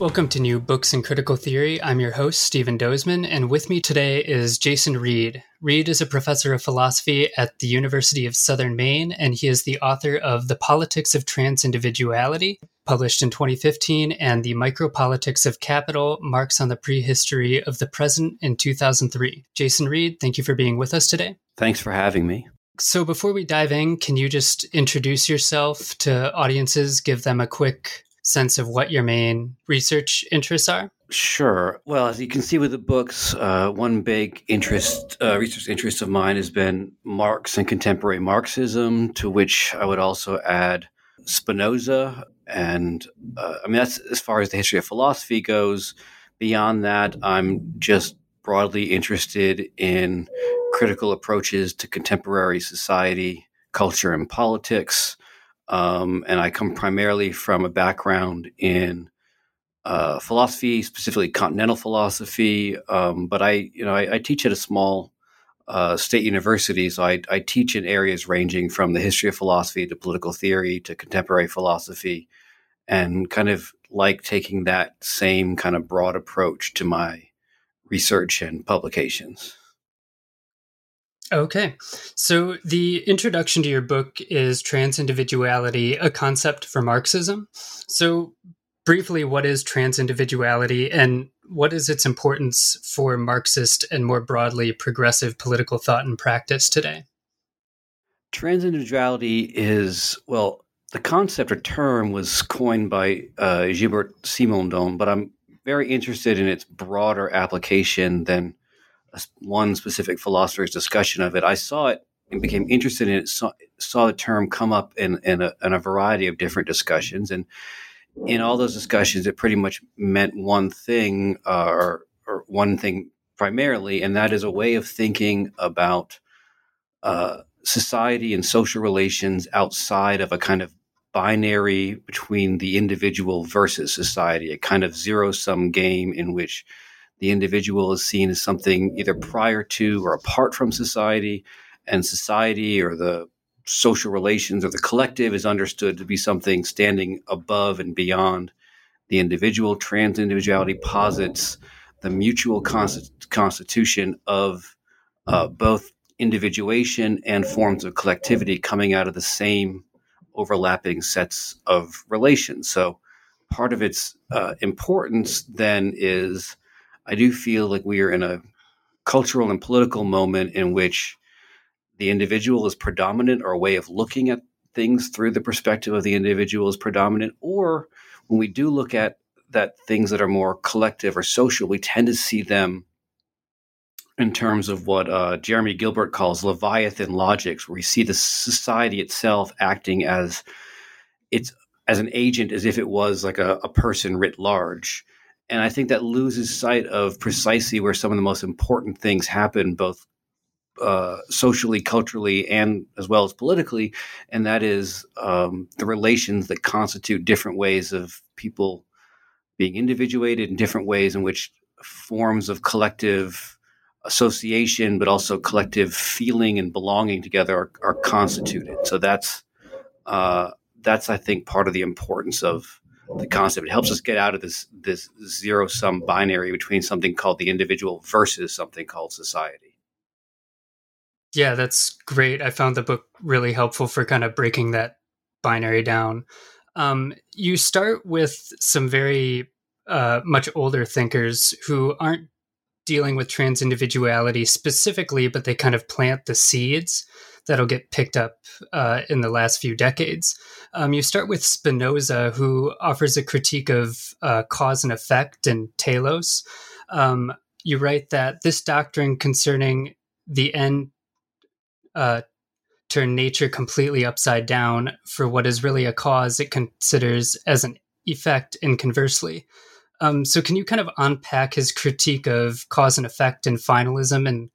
Welcome to New Books in Critical Theory. I'm your host, Stephen Dozeman, and with me today is Jason Read. Read is a professor of philosophy at the University of Southern Maine, and he is the author of The Politics of Trans Individuality, published in 2015, and The Micropolitics of Capital Marx on the Prehistory of the Present in 2003. Jason Read, thank you for being with us today. Thanks for having me. So, before we dive in, can you just introduce yourself to audiences, give them a quick sense of what your main research interests are? Sure. Well, as you can see with the books, uh, one big interest, uh, research interest of mine has been Marx and contemporary Marxism, to which I would also add Spinoza. And uh, I mean, that's as far as the history of philosophy goes. Beyond that, I'm just broadly interested in critical approaches to contemporary society, culture, and politics. Um, and I come primarily from a background in uh, philosophy, specifically continental philosophy. Um, but I, you know, I, I, teach at a small uh, state university, so I, I, teach in areas ranging from the history of philosophy to political theory to contemporary philosophy, and kind of like taking that same kind of broad approach to my research and publications. Okay. So the introduction to your book is Transindividuality, a concept for Marxism. So, briefly, what is transindividuality and what is its importance for Marxist and more broadly progressive political thought and practice today? Transindividuality is, well, the concept or term was coined by uh, Gilbert Simondon, but I'm very interested in its broader application than one specific philosopher's discussion of it. I saw it and became interested in it. Saw, saw the term come up in in a, in a, variety of different discussions, and in all those discussions, it pretty much meant one thing, uh, or or one thing primarily, and that is a way of thinking about uh, society and social relations outside of a kind of binary between the individual versus society, a kind of zero sum game in which the individual is seen as something either prior to or apart from society, and society or the social relations or the collective is understood to be something standing above and beyond the individual. Trans individuality posits the mutual const- constitution of uh, both individuation and forms of collectivity coming out of the same overlapping sets of relations. So, part of its uh, importance then is I do feel like we are in a cultural and political moment in which the individual is predominant or a way of looking at things through the perspective of the individual is predominant or when we do look at that things that are more collective or social we tend to see them in terms of what uh, jeremy gilbert calls leviathan logics where we see the society itself acting as it's as an agent as if it was like a, a person writ large and I think that loses sight of precisely where some of the most important things happen, both uh, socially, culturally, and as well as politically, and that is um, the relations that constitute different ways of people being individuated in different ways in which forms of collective association, but also collective feeling and belonging together are, are constituted. So that's uh, that's I think part of the importance of the concept. It helps us get out of this this zero sum binary between something called the individual versus something called society. Yeah, that's great. I found the book really helpful for kind of breaking that binary down. Um, you start with some very uh, much older thinkers who aren't dealing with trans individuality specifically, but they kind of plant the seeds that'll get picked up uh, in the last few decades. Um, you start with Spinoza, who offers a critique of uh, cause and effect and telos. Um, you write that this doctrine concerning the end uh, nature completely upside down for what is really a cause it considers as an effect, and conversely. Um, so, can you kind of unpack his critique of cause and effect and finalism, and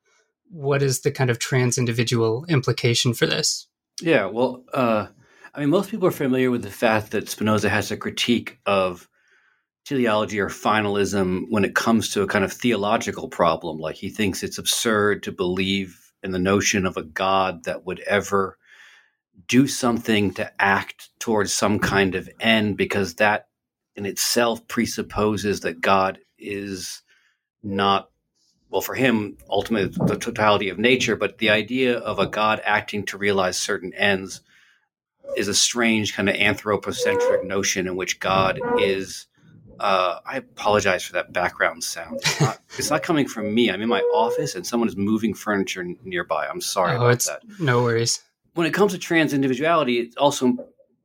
what is the kind of trans individual implication for this? Yeah, well, uh, I mean, most people are familiar with the fact that Spinoza has a critique of teleology or finalism when it comes to a kind of theological problem. Like he thinks it's absurd to believe in the notion of a God that would ever do something to act towards some kind of end because that in itself presupposes that God is not well for him ultimately the totality of nature but the idea of a god acting to realize certain ends is a strange kind of anthropocentric notion in which god is uh, I apologize for that background sound. It's not, it's not, coming from me. I'm in my office and someone is moving furniture nearby. I'm sorry oh, about that. No worries. When it comes to trans individuality, it's also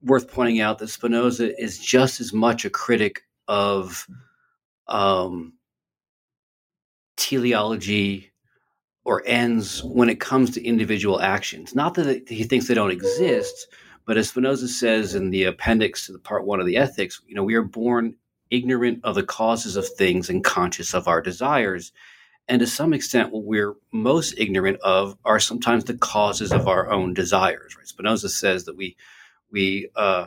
worth pointing out that Spinoza is just as much a critic of um, teleology or ends when it comes to individual actions. Not that he thinks they don't exist, but as Spinoza says in the appendix to the part one of the Ethics, you know, we are born ignorant of the causes of things and conscious of our desires. And to some extent, what we're most ignorant of are sometimes the causes of our own desires. Right? Spinoza says that we we uh,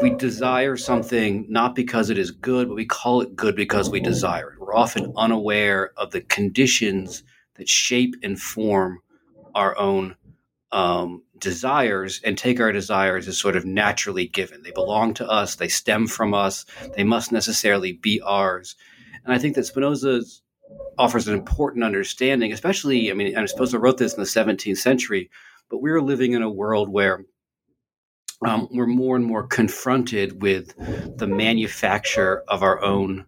we desire something not because it is good, but we call it good because we desire it. We're often unaware of the conditions that shape and form our own um, desires and take our desires as sort of naturally given. They belong to us, they stem from us, they must necessarily be ours. And I think that Spinoza offers an important understanding, especially, I mean, I Spinoza wrote this in the 17th century, but we're living in a world where um, we're more and more confronted with the manufacture of our own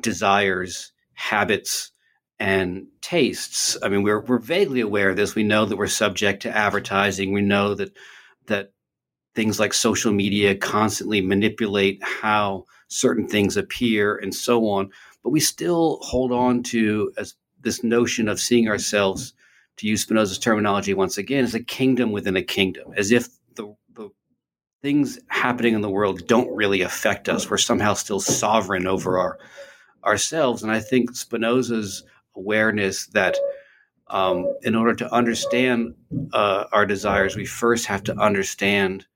desires, habits, and tastes. I mean, we're we're vaguely aware of this. We know that we're subject to advertising. We know that that things like social media constantly manipulate how certain things appear and so on. But we still hold on to as this notion of seeing ourselves, to use Spinoza's terminology once again, as a kingdom within a kingdom, as if things happening in the world don't really affect us. We're somehow still sovereign over our ourselves. And I think Spinoza's awareness that um, in order to understand uh, our desires, we first have to understand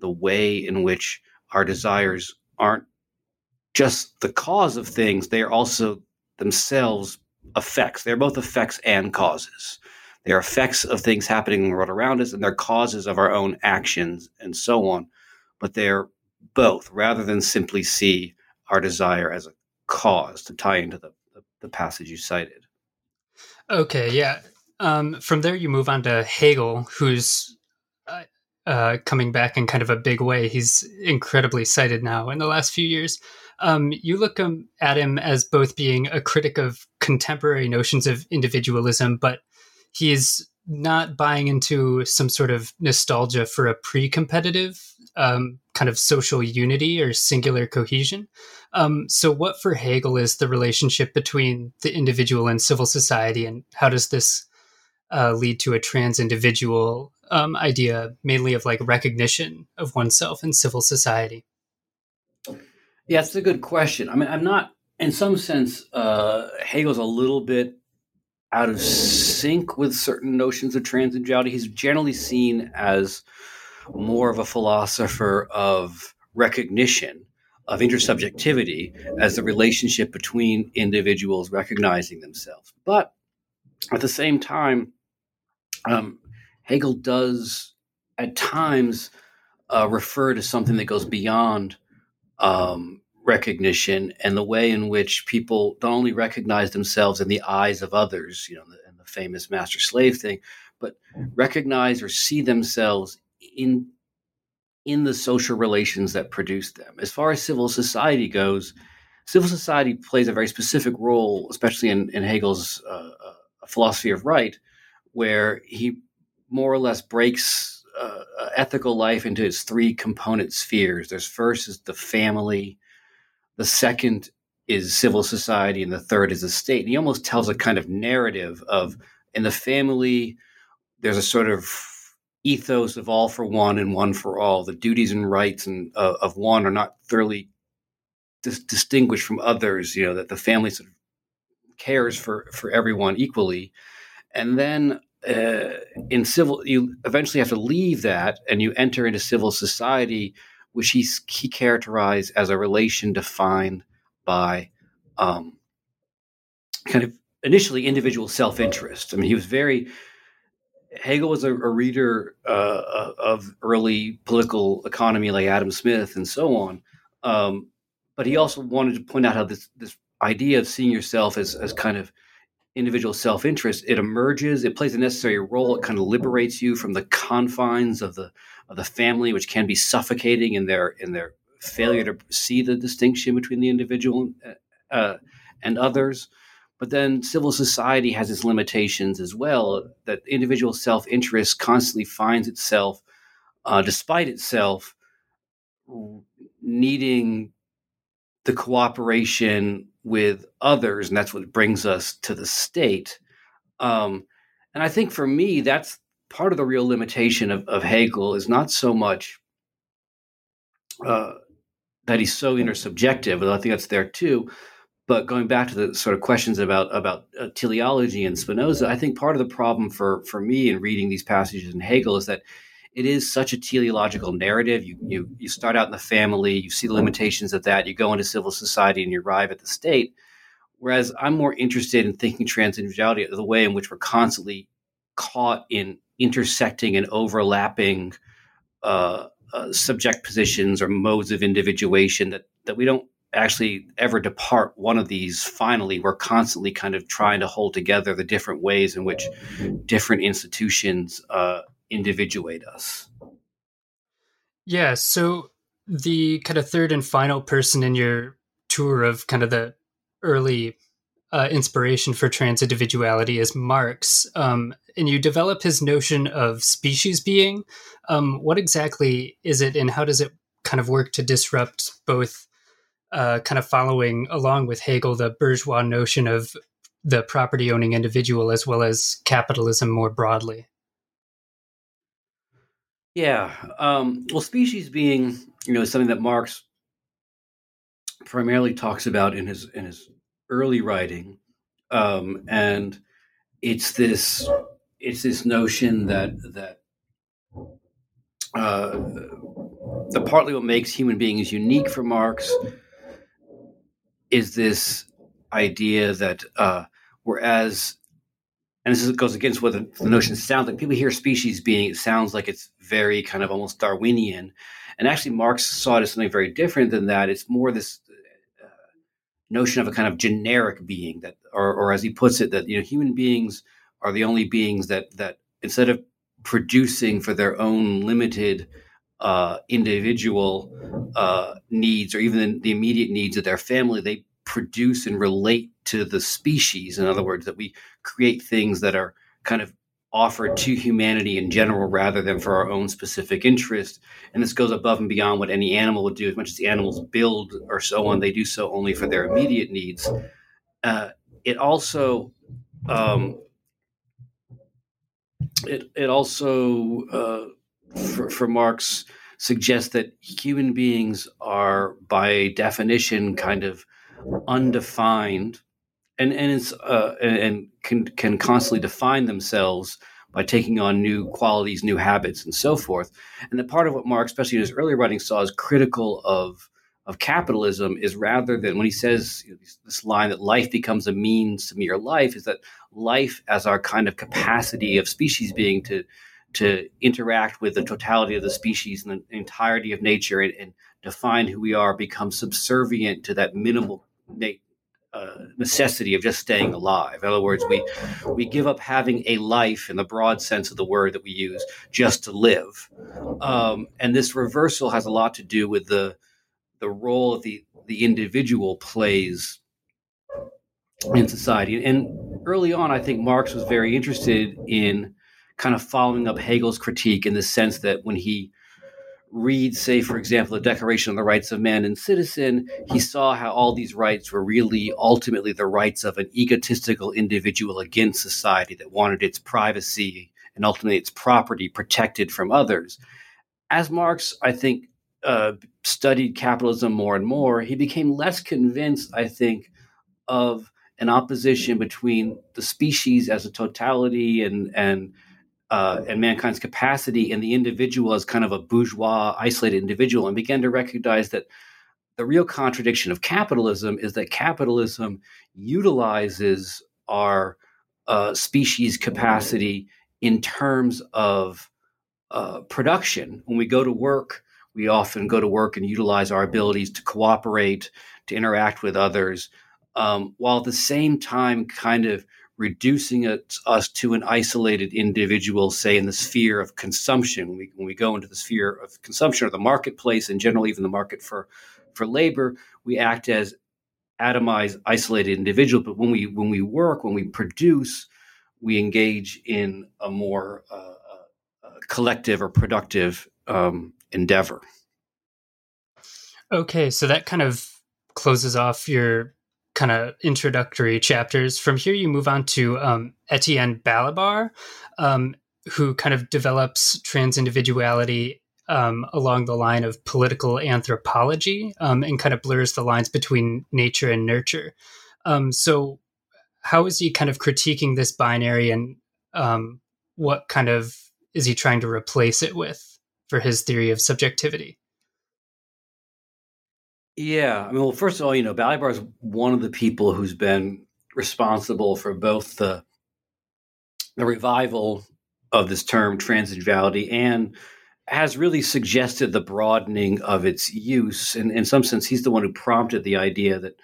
the way in which our desires aren't just the cause of things, they are also themselves effects. They're both effects and causes. They're effects of things happening in the world around us, and they're causes of our own actions and so on. But they're both, rather than simply see our desire as a cause to tie into the, the, the passage you cited. Okay, yeah. Um, from there, you move on to Hegel, who's uh, uh, coming back in kind of a big way. He's incredibly cited now in the last few years. Um, you look um, at him as both being a critic of contemporary notions of individualism, but he's not buying into some sort of nostalgia for a pre-competitive um, kind of social unity or singular cohesion. Um, so, what for Hegel is the relationship between the individual and civil society, and how does this uh, lead to a trans individual um, idea, mainly of like recognition of oneself in civil society? Yeah, it's a good question. I mean, I'm not, in some sense, uh, Hegel's a little bit out of sync with certain notions of transindividuality. He's generally seen as more of a philosopher of recognition, of intersubjectivity, as the relationship between individuals recognizing themselves. But at the same time, um, Hegel does at times uh, refer to something that goes beyond um, recognition and the way in which people not only recognize themselves in the eyes of others, you know, and the famous master slave thing, but recognize or see themselves in in the social relations that produce them. As far as civil society goes, civil society plays a very specific role, especially in, in Hegel's uh, uh, philosophy of right, where he more or less breaks uh, ethical life into its three component spheres. There's first is the family, the second is civil society, and the third is the state. And he almost tells a kind of narrative of in the family, there's a sort of ethos of all for one and one for all. The duties and rights and uh, of one are not thoroughly dis- distinguished from others. You know that the family sort of cares for for everyone equally, and then uh, in civil, you eventually have to leave that and you enter into civil society, which he, he characterized as a relation defined by um, kind of initially individual self interest. I mean, he was very, Hegel was a, a reader uh, of early political economy like Adam Smith and so on. Um, but he also wanted to point out how this, this idea of seeing yourself as, as kind of individual self-interest it emerges it plays a necessary role it kind of liberates you from the confines of the of the family which can be suffocating in their in their failure to see the distinction between the individual uh, uh, and others but then civil society has its limitations as well that individual self-interest constantly finds itself uh, despite itself needing the cooperation with others, and that's what brings us to the state. Um, and I think for me, that's part of the real limitation of, of Hegel is not so much uh, that he's so intersubjective, although I think that's there too. But going back to the sort of questions about about uh, teleology and Spinoza, I think part of the problem for for me in reading these passages in Hegel is that it is such a teleological narrative. You, you, you start out in the family, you see the limitations of that, you go into civil society, and you arrive at the state. Whereas I'm more interested in thinking transindividuality the way in which we're constantly caught in intersecting and overlapping uh, uh, subject positions or modes of individuation that, that we don't actually ever depart one of these finally we're constantly kind of trying to hold together the different ways in which different institutions uh, individuate us. Yeah. So the kind of third and final person in your tour of kind of the early uh, inspiration for trans individuality is Marx. Um, and you develop his notion of species being. Um, what exactly is it, and how does it kind of work to disrupt both uh, kind of following along with Hegel the bourgeois notion of the property owning individual as well as capitalism more broadly? Yeah. Um, well, species being, you know, something that Marx primarily talks about in his in his early writing, um, and it's this it's this notion that that uh, the partly what makes human beings unique for Marx is this idea that uh, whereas and this goes against what the, the, notion sounds like. People hear species being, it sounds like it's very kind of almost Darwinian. And actually, Marx saw it as something very different than that. It's more this notion of a kind of generic being that, or, or as he puts it, that you know human beings are the only beings that that instead of producing for their own limited uh, individual uh, needs or even the immediate needs of their family, they produce and relate to the species. In other words, that we create things that are kind of offered to humanity in general rather than for our own specific interest. And this goes above and beyond what any animal would do. As much as the animals build or so on, they do so only for their immediate needs. Uh, it also um, it it also uh, for, for Marx suggests that human beings are by definition kind of undefined and and it's uh, and, can can constantly define themselves by taking on new qualities, new habits, and so forth. And the part of what Marx, especially in his earlier writings, saw as critical of of capitalism is rather than when he says you know, this line that life becomes a means to mere life, is that life as our kind of capacity of species being to to interact with the totality of the species and the entirety of nature and, and define who we are becomes subservient to that minimal uh, necessity of just staying alive. In other words, we we give up having a life in the broad sense of the word that we use just to live, um, and this reversal has a lot to do with the the role the the individual plays in society. And early on, I think Marx was very interested in kind of following up Hegel's critique in the sense that when he read, say, for example, the Declaration of the Rights of Man and Citizen, he saw how all these rights were really ultimately the rights of an egotistical individual against society that wanted its privacy and ultimately its property protected from others. As Marx, I think, uh, studied capitalism more and more, he became less convinced, I think, of an opposition between the species as a totality and and uh, and mankind's capacity and the individual as kind of a bourgeois, isolated individual, and began to recognize that the real contradiction of capitalism is that capitalism utilizes our uh, species capacity in terms of uh, production. When we go to work, we often go to work and utilize our abilities to cooperate, to interact with others, um, while at the same time kind of reducing it, us to an isolated individual, say in the sphere of consumption. When we, when we go into the sphere of consumption or the marketplace, and generally even the market for for labor, we act as atomized, isolated individuals. But when we when we work, when we produce, we engage in a more uh, uh, uh collective or productive um, endeavor. Okay, so that kind of closes off your kind of introductory chapters. From here, you move on to um, Etienne Balibar, um, who kind of develops trans individuality um, along the line of political anthropology um, and kind of blurs the lines between nature and nurture. Um, so, how is he kind of critiquing this binary and um, what kind of is he trying to replace it with for his theory of subjectivity? Yeah, I mean, well, first of all, you know, Balibar is one of the people who's been responsible for both the the revival of this term transindividuality and has really suggested the broadening of its use. And in some sense, he's the one who prompted the idea that,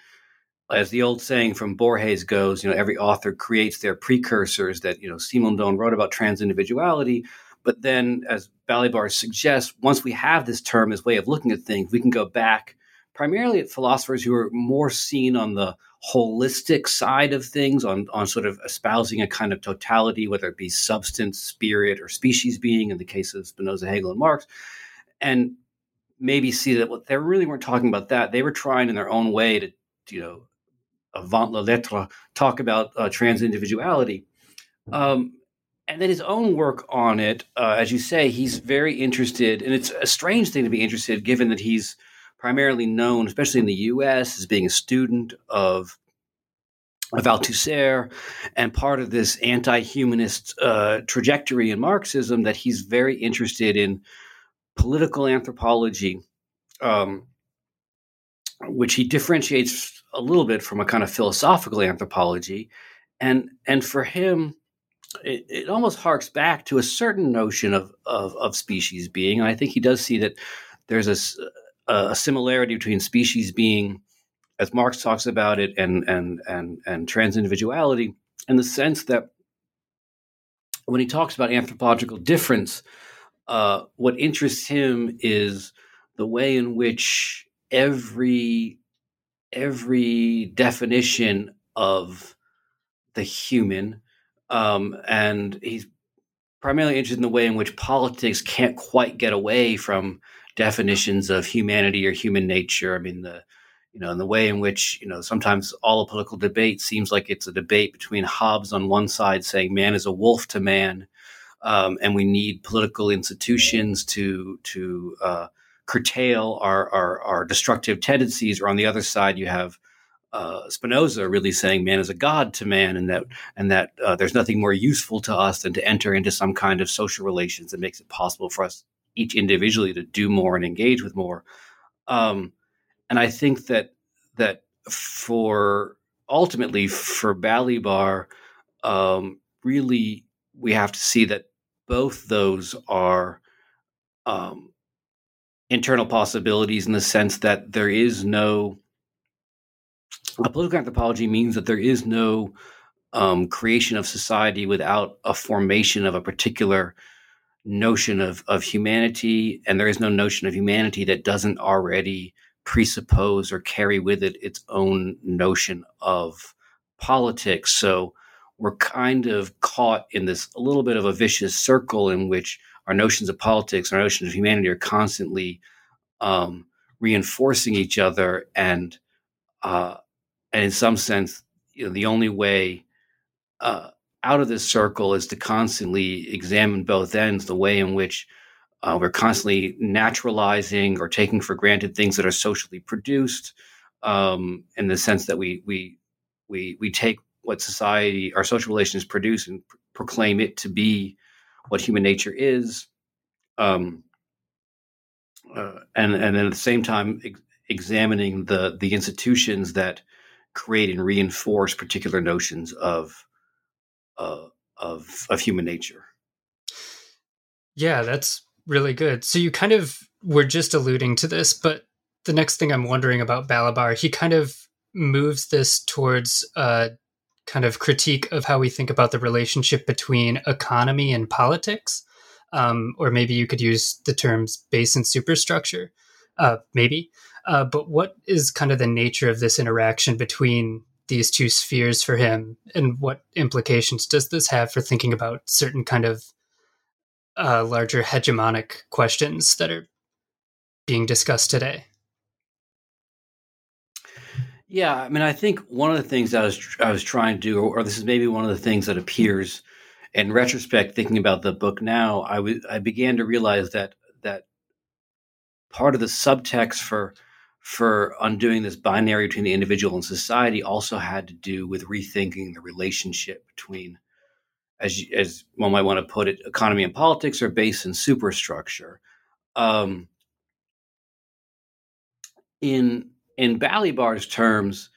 as the old saying from Borges goes, you know, every author creates their precursors. That you know, Simondon wrote about transindividuality, but then, as Balibar suggests, once we have this term as way of looking at things, we can go back primarily at philosophers who are more seen on the holistic side of things, on, on sort of espousing a kind of totality, whether it be substance, spirit, or species being, in the case of Spinoza, Hegel, and Marx, and maybe see that what they really weren't talking about that. They were trying in their own way to, you know, avant la lettre, talk about uh, trans individuality. Um, and then his own work on it, uh, as you say, he's very interested, and it's a strange thing to be interested, given that he's primarily known, especially in the U.S., as being a student of of Althusser, and part of this anti-humanist uh, trajectory in Marxism that he's very interested in political anthropology, um, which he differentiates a little bit from a kind of philosophical anthropology, and and for him. It, it almost harks back to a certain notion of, of, of species being. And I think he does see that there's a, a similarity between species being, as Marx talks about it, and and and and trans individuality, in the sense that when he talks about anthropological difference, uh, what interests him is the way in which every every definition of the human, um, and he's primarily interested in the way in which politics can't quite get away from definitions of humanity or human nature. I mean, the you know, in the way in which you know sometimes all a political debate seems like it's a debate between Hobbes on one side saying man is a wolf to man, um, and we need political institutions to to uh, curtail our, our, our destructive tendencies, or on the other side you have uh, Spinoza really saying man is a god to man, and that and that uh, there's nothing more useful to us than to enter into some kind of social relations that makes it possible for us each individually to do more and engage with more. Um, and I think that that for ultimately for Balibar, um, really we have to see that both those are um, internal possibilities in the sense that there is no a political anthropology means that there is no um, creation of society without a formation of a particular notion of, of humanity, and there is no notion of humanity that doesn't already presuppose or carry with it its own notion of politics. So we're kind of caught in this a little bit of a vicious circle in which our notions of politics, our notions of humanity are constantly um, reinforcing each other and uh, and in some sense, you know, the only way uh, out of this circle is to constantly examine both ends, the way in which uh, we're constantly naturalizing or taking for granted things that are socially produced, um, in the sense that we we we we take what society, our social relations produce, and pr- proclaim it to be what human nature is, um, uh, and and then at the same time ex- examining the the institutions that create and reinforce particular notions of of of human nature. Yeah, that's really good. So you kind of were just alluding to this, but the next thing I'm wondering about Balibar, he kind of moves this towards a kind of critique of how we think about the relationship between economy and politics. Um, or maybe you could use the terms base and superstructure, uh, maybe. Uh, but what is kind of the nature of this interaction between these two spheres for him, and what implications does this have for thinking about certain kind of uh, larger hegemonic questions that are being discussed today? Yeah, I mean, I think one of the things I was I was trying to do, or, or this is maybe one of the things that appears in retrospect, thinking about the book now, I, began to realize that that part of the subtext for for undoing this binary between the individual and society also had to do with rethinking the relationship between, as as one might want to put it, economy and politics or base and superstructure. Um, in in Balibar's terms,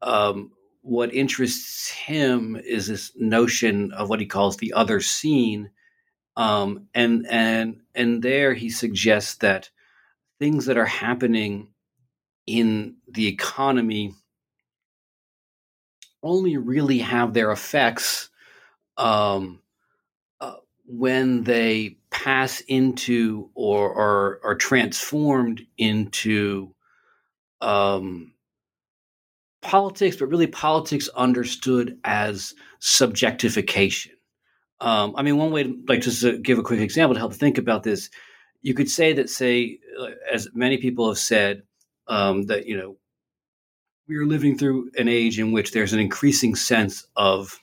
um, what interests him is this notion of what he calls the other scene, um, and and and there he suggests that things that are happening in the economy only really have their effects um, uh, when they pass into or are, are transformed into um, politics, but really politics understood as subjectification. Um, I mean, one way, like just to give a quick example to help think about this, you could say that, say, uh, as many people have said, um, that you know we are living through an age in which there's an increasing sense of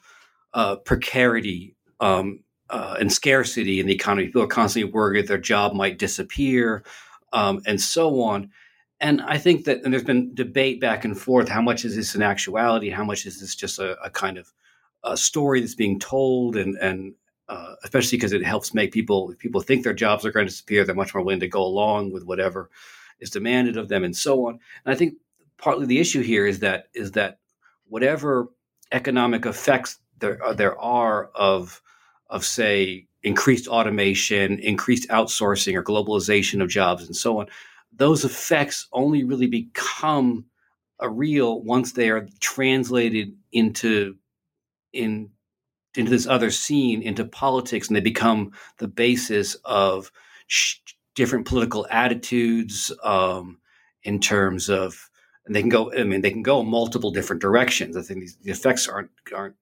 uh, precarity um, uh, and scarcity in the economy. People are constantly worried their job might disappear, um, and so on. And I think that, and there's been debate back and forth. How much is this in actuality? How much is this just a, a kind of a story that's being told? And and uh, especially because it helps make people, if people think their jobs are going to disappear, they're much more willing to go along with whatever is demanded of them, and so on. And I think partly the issue here is that is that whatever economic effects there are, there are of of say increased automation, increased outsourcing, or globalization of jobs, and so on, those effects only really become a real once they are translated into in into this other scene into politics and they become the basis of sh- different political attitudes um, in terms of, and they can go. I mean, they can go multiple different directions. I think these, the effects aren't aren't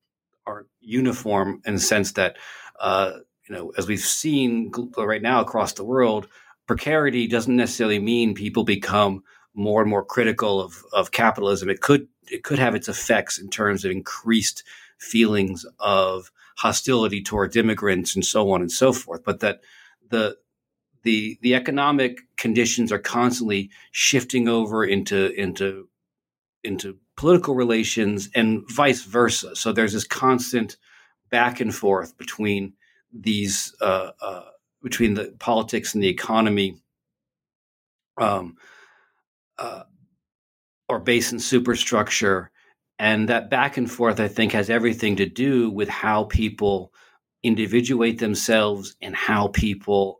aren't uniform in the sense that, uh, you know, as we've seen right now across the world, precarity doesn't necessarily mean people become more and more critical of, of capitalism. It could it could have its effects in terms of increased feelings of hostility towards immigrants and so on and so forth. But that the the the economic conditions are constantly shifting over into into into political relations and vice versa. So there's this constant back and forth between these uh, uh, between the politics and the economy, um, uh, or base and superstructure, and that back and forth, I think, has everything to do with how people individuate themselves and how people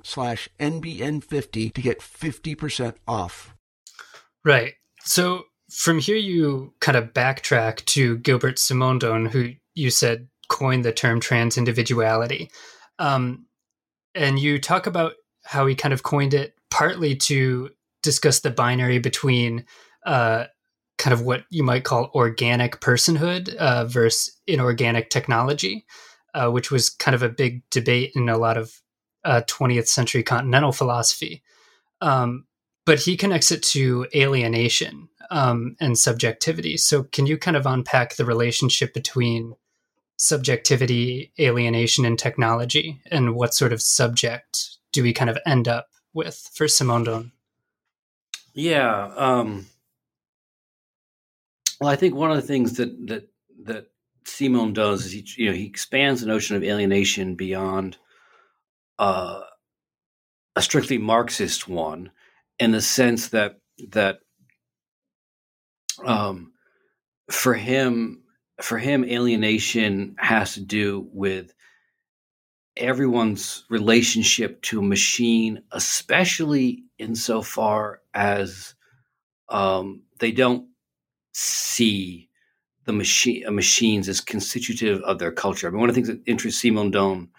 slash NBN50 to get 50% off. Right. So from here, you kind of backtrack to Gilbert Simondon, who you said coined the term trans individuality. Um, and you talk about how he kind of coined it partly to discuss the binary between uh, kind of what you might call organic personhood uh, versus inorganic technology, uh, which was kind of a big debate in a lot of uh, 20th century continental philosophy. Um, but he connects it to alienation um, and subjectivity. So, can you kind of unpack the relationship between subjectivity, alienation, and technology, and what sort of subject do we kind of end up with for Simondon? Yeah. Um, well, I think one of the things that that that Simondon does is he you know he expands the notion of alienation beyond uh, a strictly Marxist one, in the sense that that um, for him, for him, alienation has to do with everyone's relationship to a machine, especially insofar as um, they don't see the machine machines as constitutive of their culture. I mean, one of the things that interests Simondon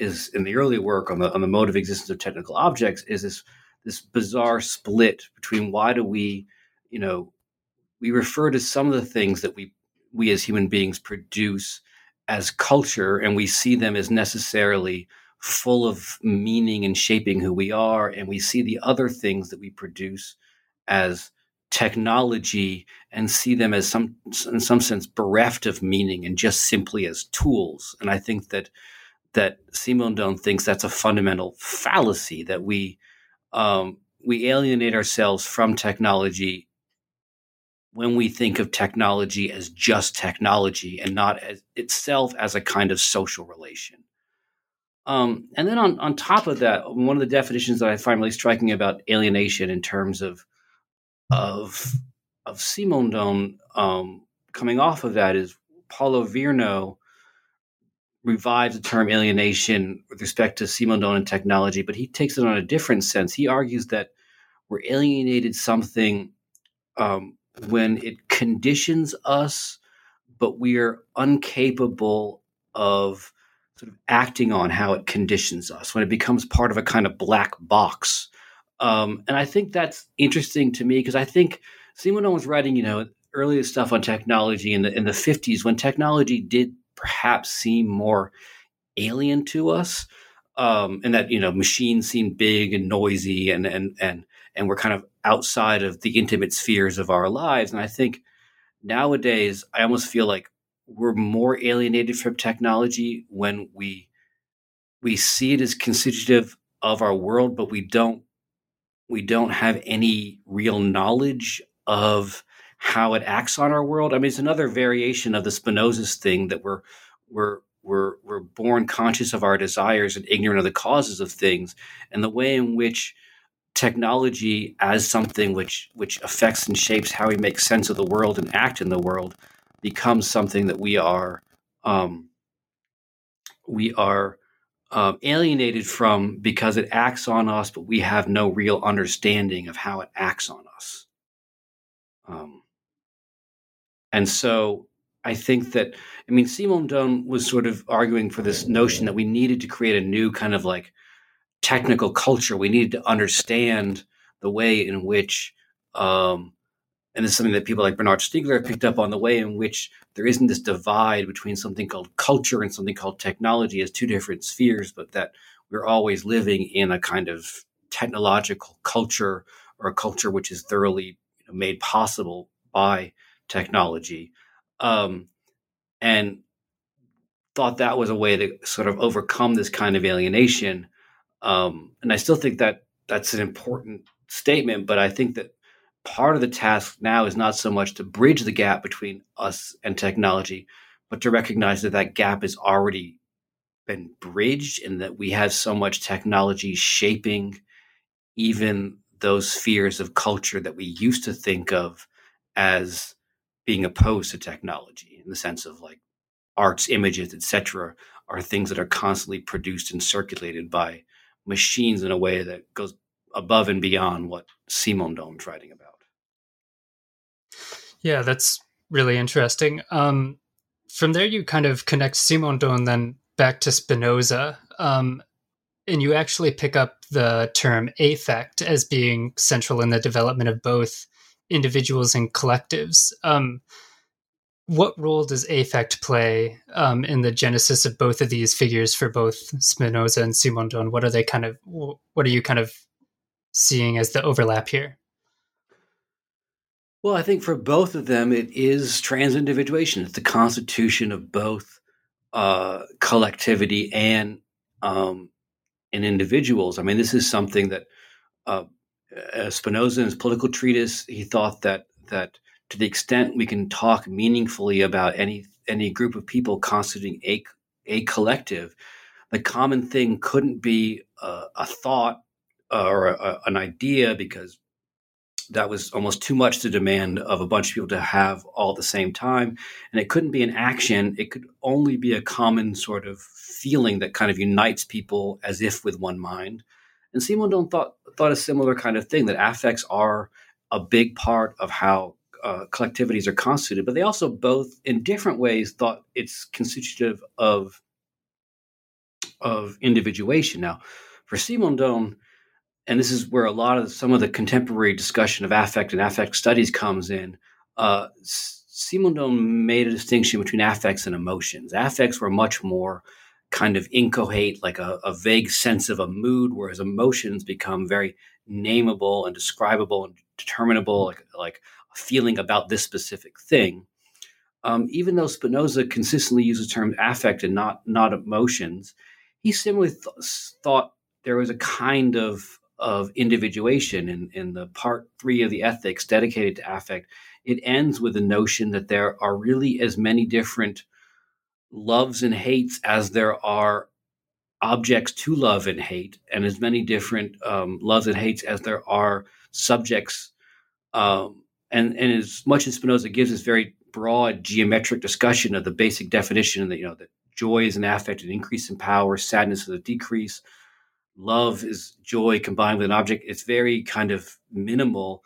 is in the early work on the on the mode of existence of technical objects is this this bizarre split between why do we, you know, we refer to some of the things that we we as human beings produce as culture and we see them as necessarily full of meaning and shaping who we are and we see the other things that we produce as technology and see them as some in some sense bereft of meaning and just simply as tools. And i think that that Simondon thinks that's a fundamental fallacy that we um, we alienate ourselves from technology when we think of technology as just technology and not as itself as a kind of social relation. Um, and then on, on top of that, one of the definitions that I find really striking about alienation in terms of of of Simondon um, coming off of that is Paulo Virno revives the term alienation with respect to Simondon and technology, but he takes it on a different sense. He argues that we're alienated something um, when it conditions us, but we are incapable of sort of acting on how it conditions us, when it becomes part of a kind of black box. Um, and I think that's interesting to me because I think Simondon was writing, you know, earlier stuff on technology in the in the 50s when technology did perhaps seem more alien to us. Um, and that you know machines seem big and noisy and and and and we're kind of outside of the intimate spheres of our lives. And I think nowadays I almost feel like we're more alienated from technology when we we see it as constitutive of our world, but we don't we don't have any real knowledge of how it acts on our world. I mean, it's another variation of the Spinoza's thing that we're we're we're we're born conscious of our desires and ignorant of the causes of things, and the way in which technology as something which which affects and shapes how we make sense of the world and act in the world becomes something that we are um, we are um, alienated from because it acts on us, but we have no real understanding of how it acts on us. Um, and so I think that, I mean, Simon Simondon was sort of arguing for this notion that we needed to create a new kind of like technical culture. We needed to understand the way in which, um, and this is something that people like Bernard Stiegler picked up on the way in which there isn't this divide between something called culture and something called technology as two different spheres, but that we're always living in a kind of technological culture or a culture which is thoroughly made possible by technology. Um, and thought that was a way to sort of overcome this kind of alienation. Um, and I still think that that's an important statement, but I think that part of the task now is not so much to bridge the gap between us and technology, but to recognize that that gap has already been bridged and that we have so much technology shaping even those spheres of culture that we used to think of as being opposed to technology in the sense of like arts images etc are things that are constantly produced and circulated by machines in a way that goes above and beyond what Simondon's writing about yeah, that's really interesting. Um, from there, you kind of connect Simondon then back to Spinoza, um, and you actually pick up the term affect as being central in the development of both individuals and collectives. Um, what role does affect play um, in the genesis of both of these figures for both Spinoza and Simondon? What are they kind of? What are you kind of seeing as the overlap here? Well, I think for both of them, it is trans individuation. It's the constitution of both uh, collectivity and um, and individuals. I mean, this is something that uh, Spinoza in his political treatise he thought that that to the extent we can talk meaningfully about any any group of people constituting a a collective, the common thing couldn't be uh, a thought or a, an idea because that was almost too much to demand of a bunch of people to have all at the same time. And it couldn't be an action, it could only be a common sort of feeling that kind of unites people as if with one mind. And Simondon thought, thought a similar kind of thing that affects are a big part of how uh, collectivities are constituted, but they also both, in different ways, thought it's constitutive of of individuation. Now, for Simondon, and this is where a lot of some of the contemporary discussion of affect and affect studies comes in. Uh, Simondon made a distinction between affects and emotions. Affects were much more kind of inchoate, like a, a vague sense of a mood, whereas emotions become very nameable and describable and determinable, like, like a feeling about this specific thing. Um, even though Spinoza consistently uses the term affect and not not emotions, he similarly th- thought there was a kind of of individuation in, in the part three of the ethics dedicated to affect, it ends with the notion that there are really as many different loves and hates as there are objects to love and hate, and as many different um, loves and hates as there are subjects. Um, and, and as much as Spinoza gives this very broad geometric discussion of the basic definition that you know that joy is an affect, an increase in power, sadness is a decrease, love is joy combined with an object. It's very kind of minimal.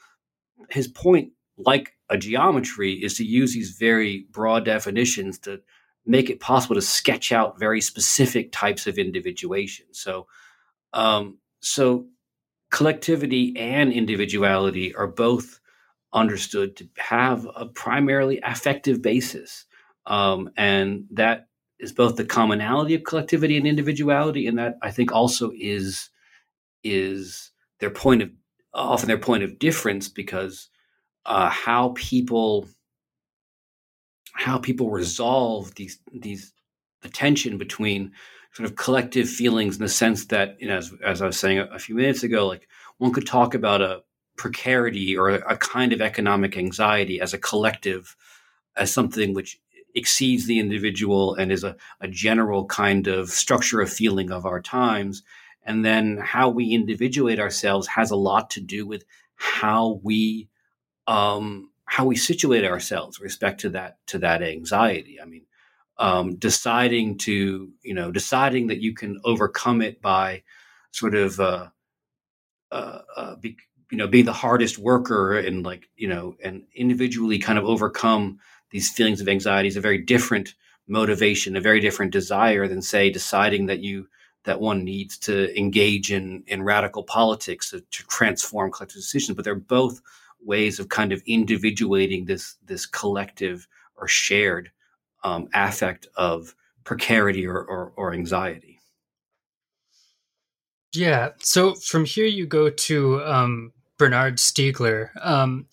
His point, like a geometry, is to use these very broad definitions to make it possible to sketch out very specific types of individuation. So, um, so collectivity and individuality are both understood to have a primarily affective basis, um, and that is both the commonality of collectivity and individuality, and that I think also is is their point of often their point of difference because uh, how people how people resolve these these the tension between sort of collective feelings in the sense that you know as, as I was saying a, a few minutes ago, like one could talk about a precarity or a, a kind of economic anxiety as a collective as something which exceeds the individual and is a, a general kind of structure of feeling of our times. And then how we individuate ourselves has a lot to do with how we um, how we situate ourselves with respect to that to that anxiety. I mean, um, deciding to you know deciding that you can overcome it by sort of uh, uh, uh, be, you know being the hardest worker and like you know and individually kind of overcome these feelings of anxiety is a very different motivation, a very different desire than say deciding that you that one needs to engage in in radical politics to, to transform collective decisions. But they're both ways of kind of individuating this this collective or shared um, affect of precarity or, or, or anxiety. Yeah. So from here you go to um, Bernard Stiegler. Um,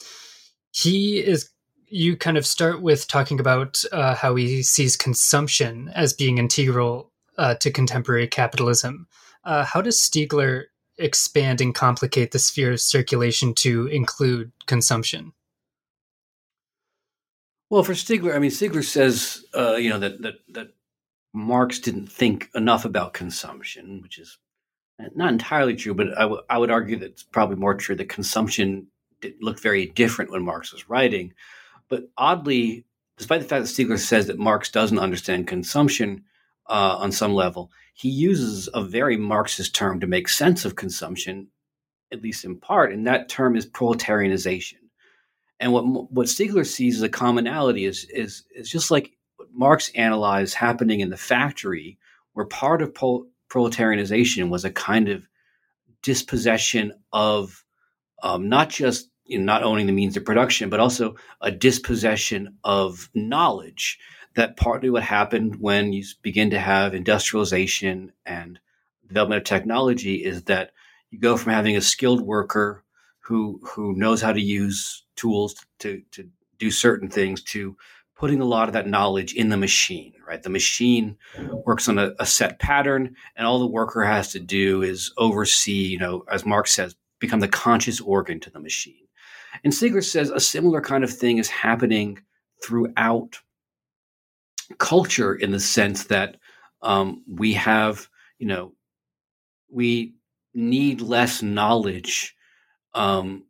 he is. You kind of start with talking about uh, how he sees consumption as being integral uh, to contemporary capitalism. Uh, how does Stiegler expand and complicate the sphere of circulation to include consumption? Well, for Stiegler, I mean, Stiegler says, uh, you know, that, that that Marx didn't think enough about consumption, which is not entirely true, but I, w- I would argue that it's probably more true that consumption looked very different when Marx was writing. But oddly, despite the fact that Stiegler says that Marx doesn't understand consumption uh, on some level, he uses a very Marxist term to make sense of consumption, at least in part, and that term is proletarianization. And what what Stiegler sees as a commonality is is is just like what Marx analyzed happening in the factory, where part of pro- proletarianization was a kind of dispossession of um, not just you know, not owning the means of production, but also a dispossession of knowledge. That partly what happened when you begin to have industrialization and development of technology is that you go from having a skilled worker who who knows how to use tools to to do certain things to putting a lot of that knowledge in the machine right? The machine works on a, a, set pattern and all the worker has to do is oversee you know as marx says become the conscious organ to the machine. And Stiegler says a similar kind of thing is happening throughout culture in the sense that um, we have you know we need less knowledge um,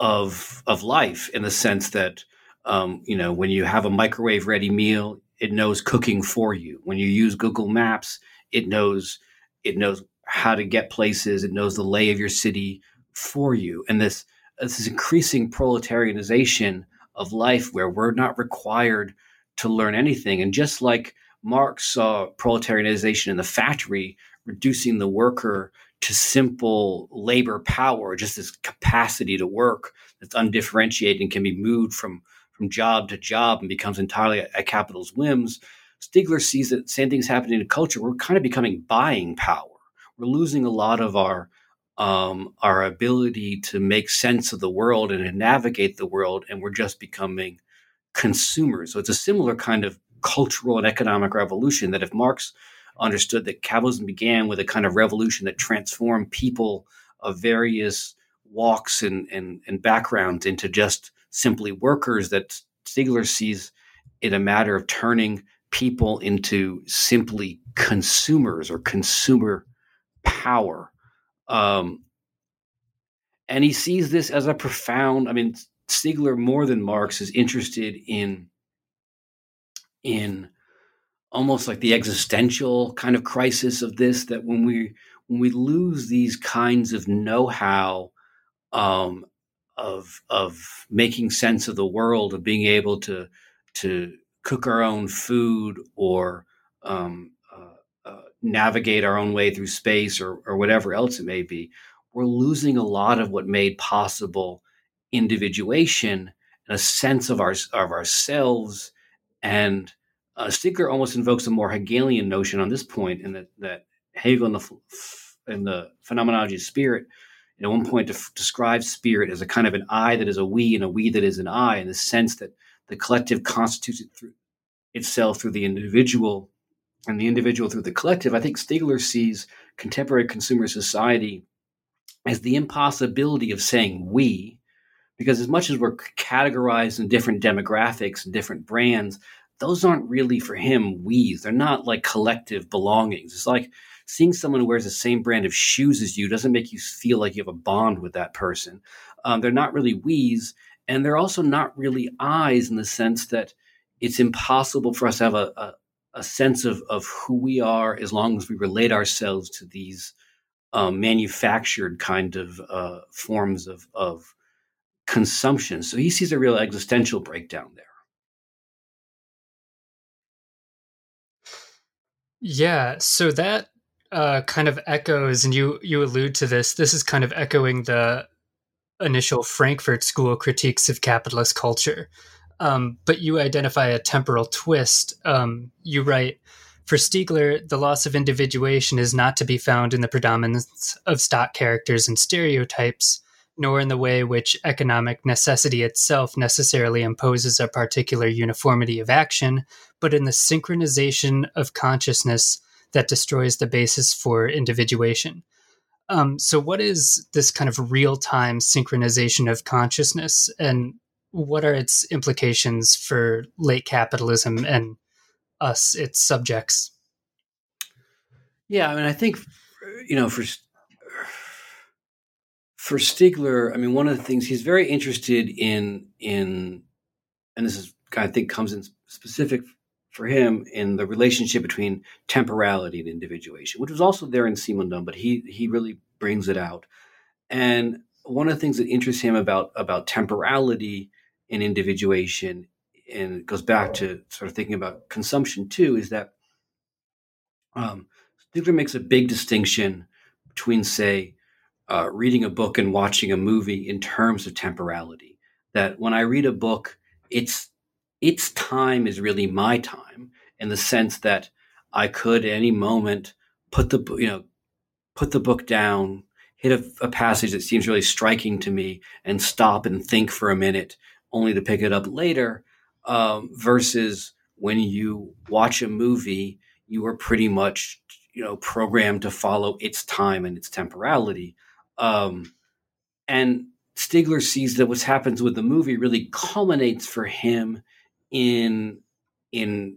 of of life in the sense that um, you know when you have a microwave ready meal, it knows cooking for you. When you use Google Maps, it knows it knows how to get places. It knows the lay of your city for you. And this this increasing proletarianization of life, where we're not required to learn anything. And just like Marx saw proletarianization in the factory, reducing the worker to simple labor power, just this capacity to work that's undifferentiated and can be moved from, from job to job and becomes entirely at capital's whims. Stiegler sees that same things happening in culture. We're kind of becoming buying power. We're losing a lot of our um, our ability to make sense of the world and to navigate the world, and we're just becoming consumers. So it's a similar kind of cultural and economic revolution that if Marx understood that capitalism began with a kind of revolution that transformed people of various walks and, and, and backgrounds into just simply workers, that Stiegler sees it a matter of turning people into simply consumers or consumer power. Um, and he sees this as a profound, I mean, Stiegler more than Marx is interested in in almost like the existential kind of crisis of this that when we when we lose these kinds of know-how um, of of making sense of the world of being able to to cook our own food or um, uh, uh, navigate our own way through space or, or whatever else it may be we're losing a lot of what made possible individuation and a sense of our of ourselves and uh, almost invokes a more Hegelian notion on this point, in that, that Hegel in the, in the phenomenology of spirit, at one point def- describes spirit as a kind of an I that is a we and a we that is an I, in the sense that the collective constitutes it through, itself through the individual and the individual through the collective. I think Stiegler sees contemporary consumer society as the impossibility of saying we, because as much as we're categorized in different demographics and different brands, those aren't really for him we's. They're not like collective belongings. It's like seeing someone who wears the same brand of shoes as you doesn't make you feel like you have a bond with that person. Um, they're not really we's, and they're also not really I's in the sense that it's impossible for us to have a, a, a sense of, of who we are as long as we relate ourselves to these um, manufactured kind of uh, forms of, of consumption. So he sees a real existential breakdown there. Yeah, so that uh, kind of echoes, and you you allude to this. This is kind of echoing the initial Frankfurt School critiques of capitalist culture. Um, but you identify a temporal twist. Um, you write, for Stiegler, the loss of individuation is not to be found in the predominance of stock characters and stereotypes, nor in the way which economic necessity itself necessarily imposes a particular uniformity of action, but in the synchronization of consciousness that destroys the basis for individuation. Um, so, what is this kind of real time synchronization of consciousness, and what are its implications for late capitalism and us, its subjects? Yeah, I mean, I think you know, for for Stiegler, I mean, one of the things he's very interested in in, and this is I think comes in specific for him in the relationship between temporality and individuation, which was also there in Simondon, but he he really brings it out. And one of the things that interests him about about temporality and individuation, and it goes back to sort of thinking about consumption too, is that um, Stiegler makes a big distinction between, say, uh, reading a book and watching a movie in terms of temporality. That when I read a book, it's its time is really my time in the sense that I could at any moment put the you know put the book down, hit a, a passage that seems really striking to me, and stop and think for a minute, only to pick it up later. Um, versus when you watch a movie, you are pretty much you know programmed to follow its time and its temporality. Um, and Stiegler sees that what happens with the movie really culminates for him in in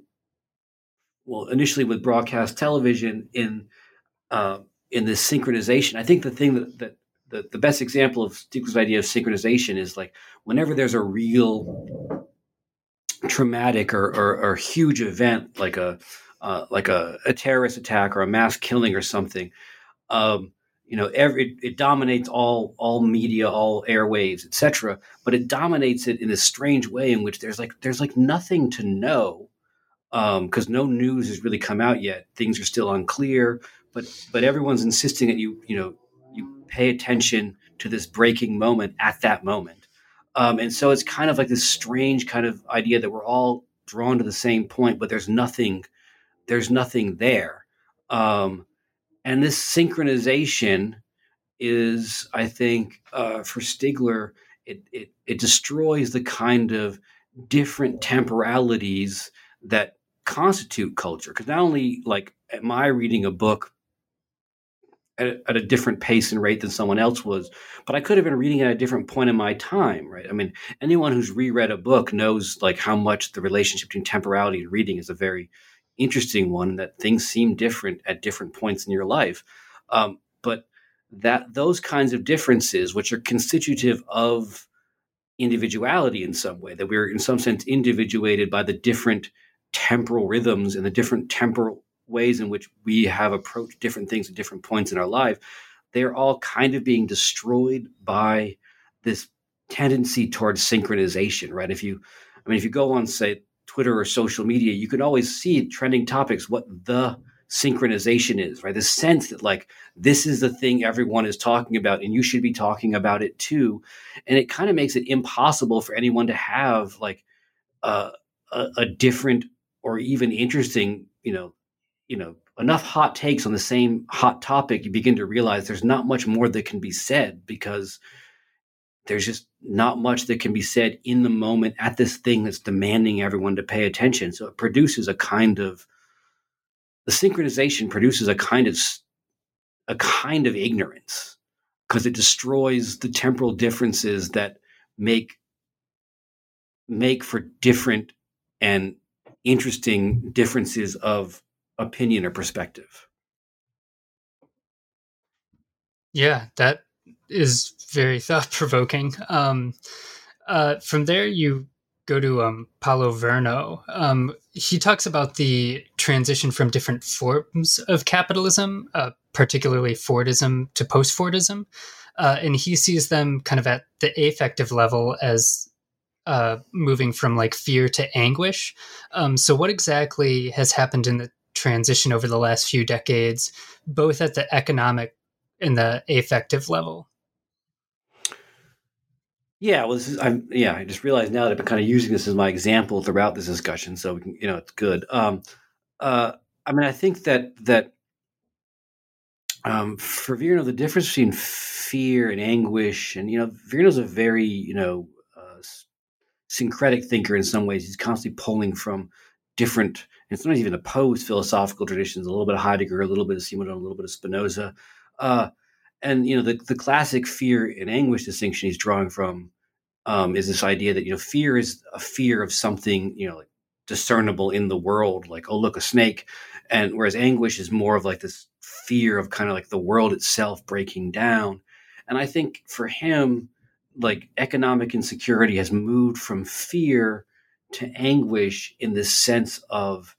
well initially with broadcast television in uh, in this synchronization. I think the thing that, that the, the best example of Stiegler's idea of synchronization is like whenever there's a real traumatic or, or, or huge event like a uh, like a, a, terrorist attack or a mass killing or something. Um, you know, every, it, it, dominates all all media, all airwaves, etc. But it dominates it in a strange way in which there's like there's like nothing to know because um, no news has really come out yet. Things are still unclear, but but everyone's insisting that you you know you pay attention to this breaking moment at that moment, um, and so it's kind of like this strange kind of idea that we're all drawn to the same point, but there's nothing there's nothing there. Um, and this synchronization is, I think, uh, for Stiegler, it, it, it destroys the kind of different temporalities that constitute culture. Because not only, like, am I reading a book at at a, different pace and rate than someone else was, but I could have been reading at a different point in my time, right? I mean, anyone who's reread a book knows like how much the relationship between temporality and reading is a very interesting one that things seem different at different points in your life. Um, but that those kinds of differences, which are constitutive of individuality in some way, that we're in some sense individuated by the different temporal rhythms and the different temporal ways in which we have approached different things at different points in our life, they're all kind of being destroyed by this tendency towards synchronization, right? If you, I mean, if you go on, say, Twitter or social media, you can always see trending topics, what the synchronization is, right? The sense that like this is the thing everyone is talking about and you should be talking about it too. And it kind of makes it impossible for anyone to have like a, a different or even interesting, you know, you know, enough hot takes on the same hot topic, you begin to realize there's not much more that can be said because there's just not much that can be said in the moment at this thing that's demanding everyone to pay attention. So it produces a kind of the synchronization produces a kind of a kind of ignorance because it destroys the temporal differences that make make for different and interesting differences of opinion or perspective. Yeah, that is very thought provoking. Um, uh, from there, you go to um, Paolo Virno. Um, he talks about the transition from different forms of capitalism, uh, particularly Fordism to post Fordism. Uh, and he sees them kind of at the affective level as uh, moving from like fear to anguish. Um, so, what exactly has happened in the transition over the last few decades, both at the economic and the affective level? Yeah, well, this is, I'm, yeah, I just realized now that I've been kind of using this as my example throughout this discussion, so we can, you know, it's good. Um, uh, I mean, I think that that um, for Virno, the difference between fear and anguish, and you know, Virno's a very you know uh, syncretic thinker in some ways. He's constantly pulling from different and sometimes even opposed philosophical traditions. A little bit of Heidegger, a little bit of Simondon, a little bit of Spinoza. Uh, and you know the the classic fear and anguish distinction he's drawing from um, is this idea that you know fear is a fear of something you know like discernible in the world like oh look a snake. And whereas anguish is more of like this fear of kind of like the world itself breaking down. And i think for him like economic insecurity has moved from fear to anguish in this sense of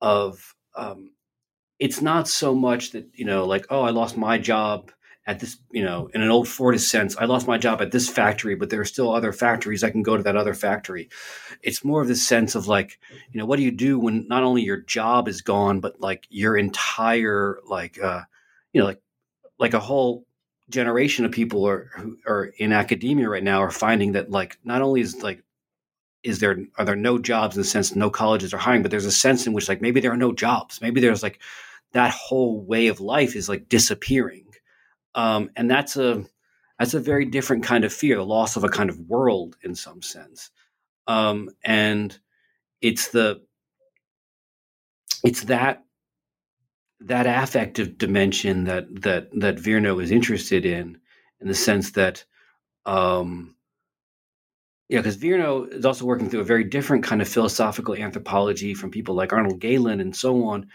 of um, it's not so much that you know like oh i lost my job at this, you know, in an old Fordist sense, I lost my job at this factory, but there are still other factories. I can go to that other factory. It's more of this sense of like, you know, what do you do when not only your job is gone, but like your entire, like, uh, you know, like, like a whole generation of people are who are in academia right now are finding that like not only is like is there are there no jobs in the sense no colleges are hiring, but there's a sense in which like maybe there are no jobs. Maybe there's like that whole way of life is like disappearing um, and that's a that's a very different kind of fear, the loss of a kind of world in some sense. Um, and it's the it's that that affective dimension that that that Virno is interested in, in the sense that, um, yeah, because Virno is also working through a very different kind of philosophical anthropology from people like Arnold Gehlen and so on,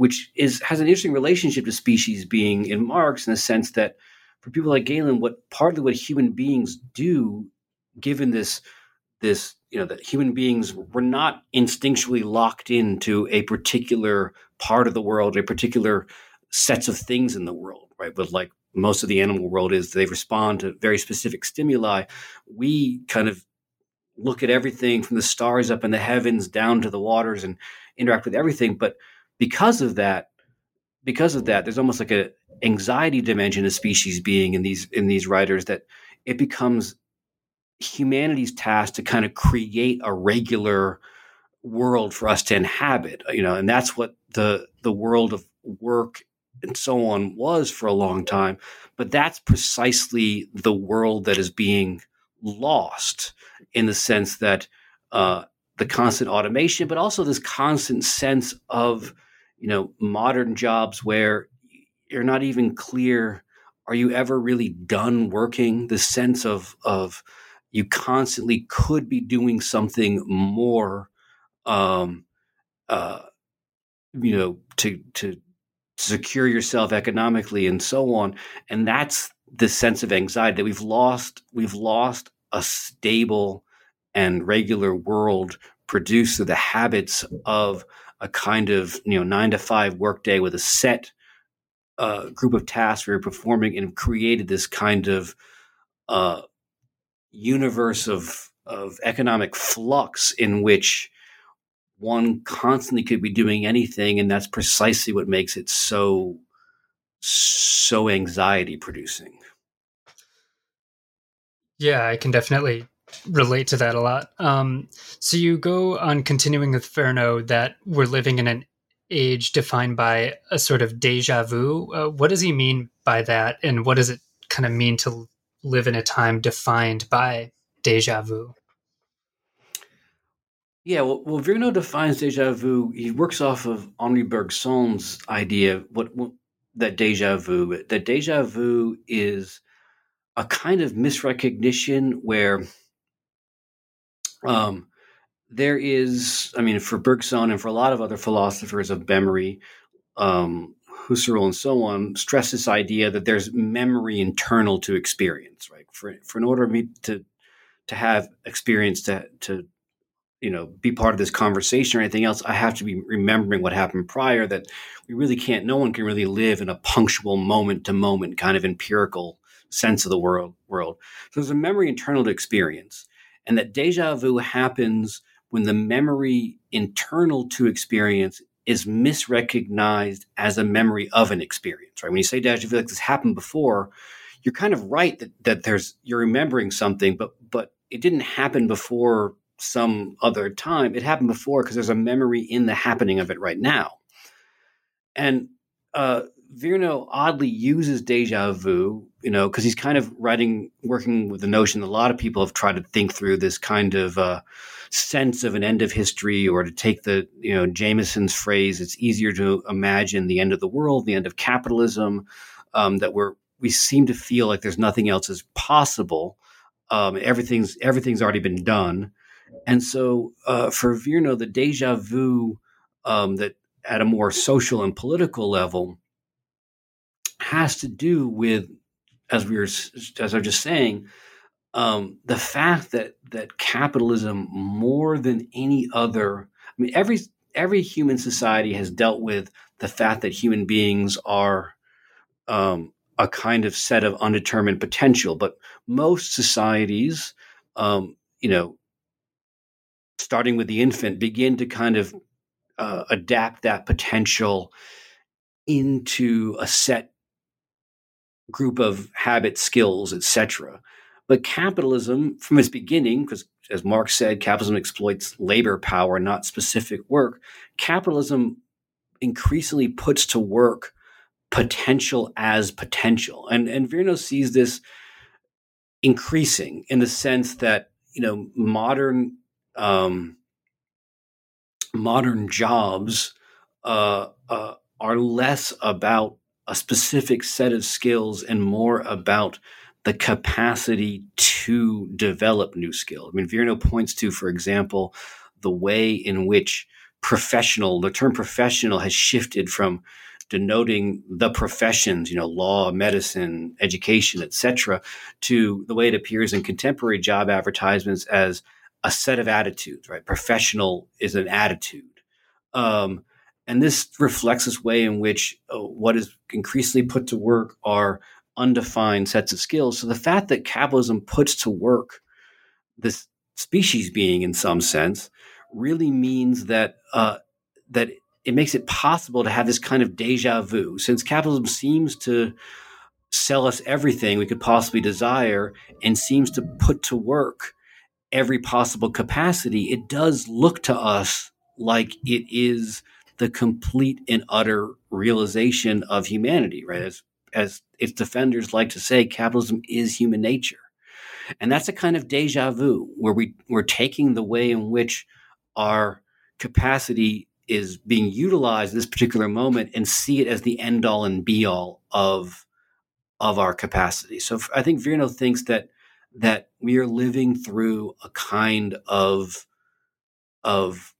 which is has an interesting relationship to species being in Marx in the sense that for people like Gehlen, what partly what human beings do, given this this you know that human beings were not instinctually locked into a particular part of the world, a particular sets of things in the world, right? But like most of the animal world is, they respond to very specific stimuli. We kind of look at everything from the stars up in the heavens down to the waters and interact with everything, but because of that, because of that, there's almost like a anxiety dimension of species being in these in these writers that it becomes humanity's task to kind of create a regular world for us to inhabit you know and that's what the the world of work and so on was for a long time but that's precisely the world that is being lost in the sense that uh, the constant automation but also this constant sense of you know modern jobs where you're not even clear are you ever really done working? The sense of of you constantly could be doing something more um uh you know to to secure yourself economically and so on. And that's the sense of anxiety that we've lost we've lost a stable and regular world produced through the habits of a kind of you know nine to five workday with a set uh, group of tasks we were performing and created this kind of uh, universe of of economic flux in which one constantly could be doing anything, and that's precisely what makes it so so anxiety producing. Yeah, I can definitely relate to that a lot. Um, so you go on continuing with Virno that we're living in an age defined by a sort of deja vu. Uh, what does he mean by that, and what does it kind of mean to live in a time defined by deja vu? Yeah, well, well Virno defines deja vu. He works off of Henri Bergson's idea what, what that deja vu. That deja vu is a kind of misrecognition where um, there is, I mean, for Bergson and for a lot of other philosophers of memory, um, Husserl and so on stress this idea that there's memory internal to experience, right? For, for in order to to have experience to to you know be part of this conversation or anything else, I have to be remembering what happened prior. That we really can't. No one can really live in a punctual moment to moment kind of empirical sense of the world. World. So there's a memory internal to experience, and that deja vu happens when the memory internal to experience is misrecognized as a memory of an experience, right? When you say deja vu, like this happened before, you're kind of right that, that there's you're remembering something, but but it didn't happen before some other time. It happened before because there's a memory in the happening of it right now. And uh, Virno oddly uses deja vu, you know, because he's kind of writing, working with the notion that a lot of people have tried to think through this kind of uh, sense of an end of history, or to take the, you know, Jameson's phrase, it's easier to imagine the end of the world, the end of capitalism, um, that we're, we seem to feel like there's nothing else is possible. Um, everything's everything's already been done, and so uh, for Virno, the deja vu um, that at a more social and political level has to do with, as we were, as I was just saying, um, the fact that that capitalism, more than any other, I mean, every every human society has dealt with the fact that human beings are um, a kind of set of undetermined potential. But most societies, um, you know, starting with the infant, begin to kind of uh, adapt that potential into a set group of habits, skills, etc. But capitalism, from its beginning, because as Marx said, capitalism exploits labor power, not specific work. Capitalism increasingly puts to work potential as potential, and and Virno sees this increasing in the sense that you know modern um, modern jobs uh, uh, are less about a specific set of skills and more about the capacity to develop new skills. I mean, Virno points to, for example, the way in which professional, the term professional has shifted from denoting the professions, you know, law, medicine, education, etc., to the way it appears in contemporary job advertisements as a set of attitudes, right? Professional is an attitude. Um, and this reflects this way in which uh, what is increasingly put to work are undefined sets of skills. So the fact that capitalism puts to work this species being in some sense really means that uh, that it makes it possible to have this kind of deja vu. Since capitalism seems to sell us everything we could possibly desire and seems to put to work every possible capacity, it does look to us like it is the complete and utter realization of humanity, right? As as its defenders like to say, capitalism is human nature. And that's a kind of deja vu where we, we're taking the way in which our capacity is being utilized in this particular moment and see it as the end all and be all of, of our capacity. So I think Virno thinks that that we are living through a kind of of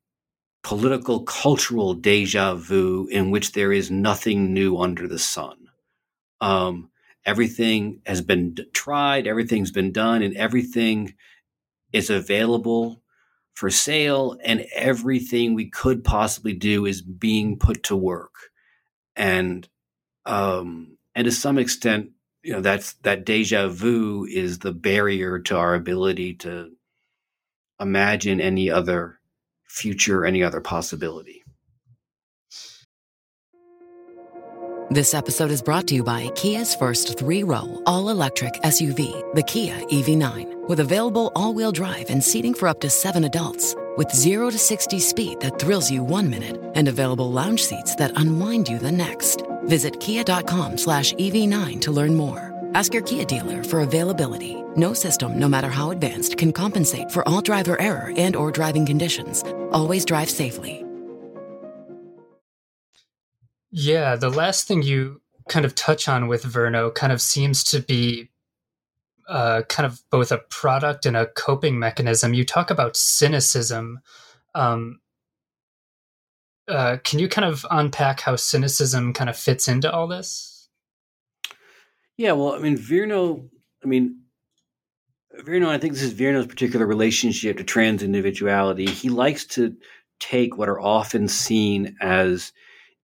political cultural deja vu in which there is nothing new under the sun. Um, everything has been tried, everything's been done, and everything is available for sale, and everything we could possibly do is being put to work. And um, and to some extent, you know, that's that deja vu is the barrier to our ability to imagine any other future, any other possibility. This episode is brought to you by Kia's first three row, all electric SUV, the Kia EV9, with available all wheel drive and seating for up to seven adults. With 0 to 60 speed that thrills you one minute and available lounge seats that unwind you the next. Visit kia.com slash EV9 to learn more. Ask your Kia dealer for availability. No system, no matter how advanced, can compensate for all driver error and or driving conditions. Always drive safely. Yeah, the last thing you kind of touch on with Virno kind of seems to be uh, kind of both a product and a coping mechanism. You talk about cynicism. Um, uh, can you kind of unpack how cynicism kind of fits into all this? Yeah, well, I mean, Virno, I mean, Virno, I think this is Virno's particular relationship to trans individuality. He likes to take what are often seen as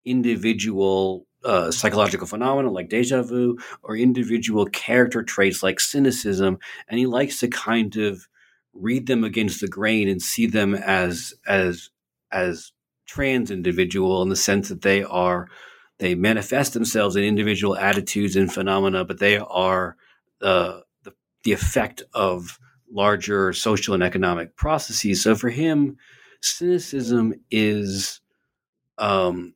individual uh, psychological phenomena like deja vu or individual character traits like cynicism, and he likes to kind of read them against the grain and see them as as as trans individual in the sense that they are they manifest themselves in individual attitudes and phenomena, but they are uh, the the effect of larger social and economic processes. So for him, cynicism is um,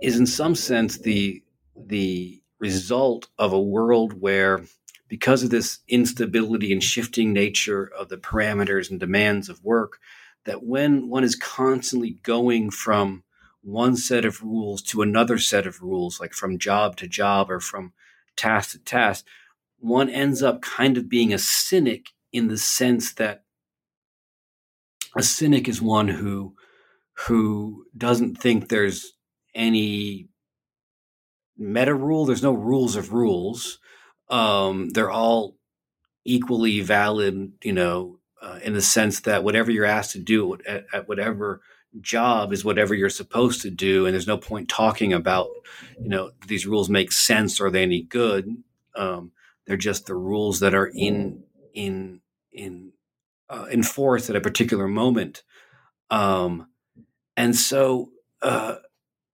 is in some sense the the result of a world where because of this instability and shifting nature of the parameters and demands of work that when one is constantly going from one set of rules to another set of rules like from job to job or from task to task one ends up kind of being a cynic in the sense that a cynic is one who who doesn't think there's any meta rule. There's no rules of rules. Um, they're all equally valid, you know, uh, in the sense that whatever you're asked to do at, at, whatever job is whatever you're supposed to do, and there's no point talking about, you know, these rules make sense or they any good. Um, they're just the rules that are in in in uh, in force at a particular moment. Um, and so, uh,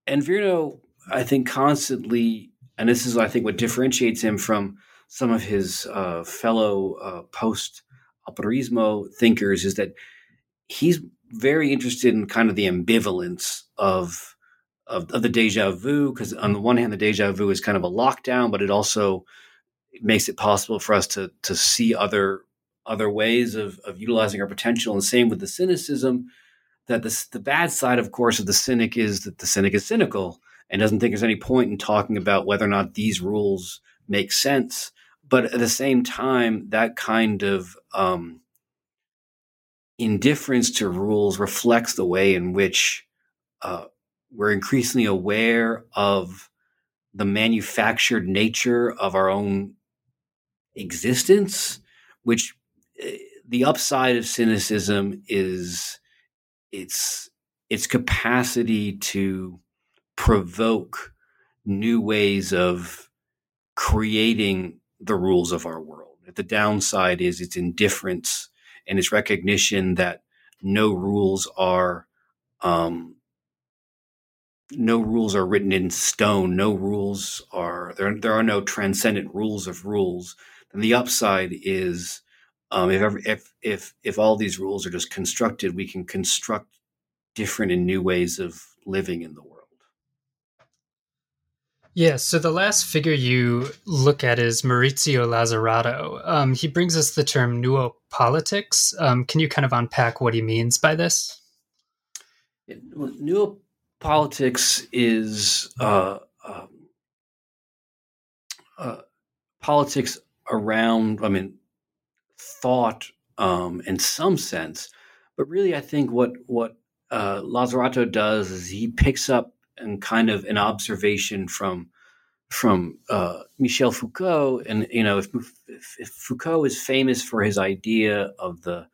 and Virno, I think, constantly, and this is, I think, what differentiates him from some of his uh, fellow uh, post Operaismo thinkers is that he's very interested in kind of the ambivalence of of, of the deja vu because on the one hand the deja vu is kind of a lockdown but it also makes it possible for us to to see other other ways of, of utilizing our potential and same with the cynicism that the, the bad side, of course, of the cynic is that the cynic is cynical and doesn't think there's any point in talking about whether or not these rules make sense. But at the same time, that kind of um, indifference to rules reflects the way in which uh, we're increasingly aware of the manufactured nature of our own existence, which uh, the upside of cynicism is its its capacity to provoke new ways of creating the rules of our world. The downside is its indifference and its recognition that no rules are um, no rules are written in stone. No rules are there. There are no transcendent rules of rules. And the upside is um, if, if if if all these rules are just constructed, we can construct different and new ways of living in the world. Yeah, so the last figure you look at is Maurizio Lazzarato. Um, he brings us the term noopolitics. Um, can you kind of unpack what he means by this? Noopolitics is uh, um, uh, politics around, I mean, thought um, in some sense, but really, I think what what uh, Lazzarato does is he picks up and kind of an observation from from uh, Michel Foucault, and you know, if, if, if, Foucault is famous for his idea of the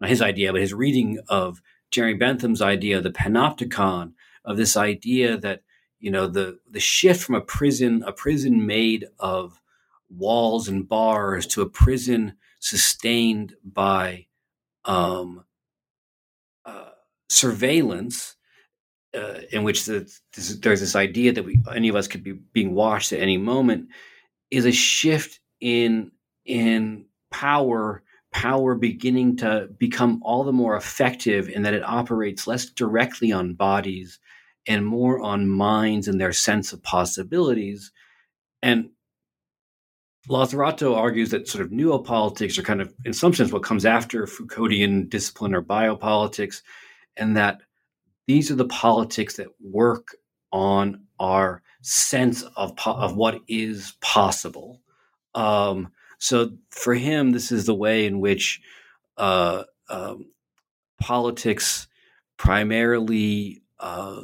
not his idea, but his reading of Jeremy Bentham's idea, the panopticon, of this idea that you know the the shift from a prison, a prison made of walls and bars, to a prison sustained by um, uh, surveillance, uh, in which the, this, there's this idea that we, any of us could be being watched at any moment, is a shift in in power. Power beginning to become all the more effective in that it operates less directly on bodies and more on minds and their sense of possibilities. And Lazzarato argues that sort of noopolitics are kind of, in some sense, what comes after Foucauldian discipline or biopolitics, and that these are the politics that work on our sense of po- of what is possible. Um, so for him, this is the way in which uh, um, politics primarily uh,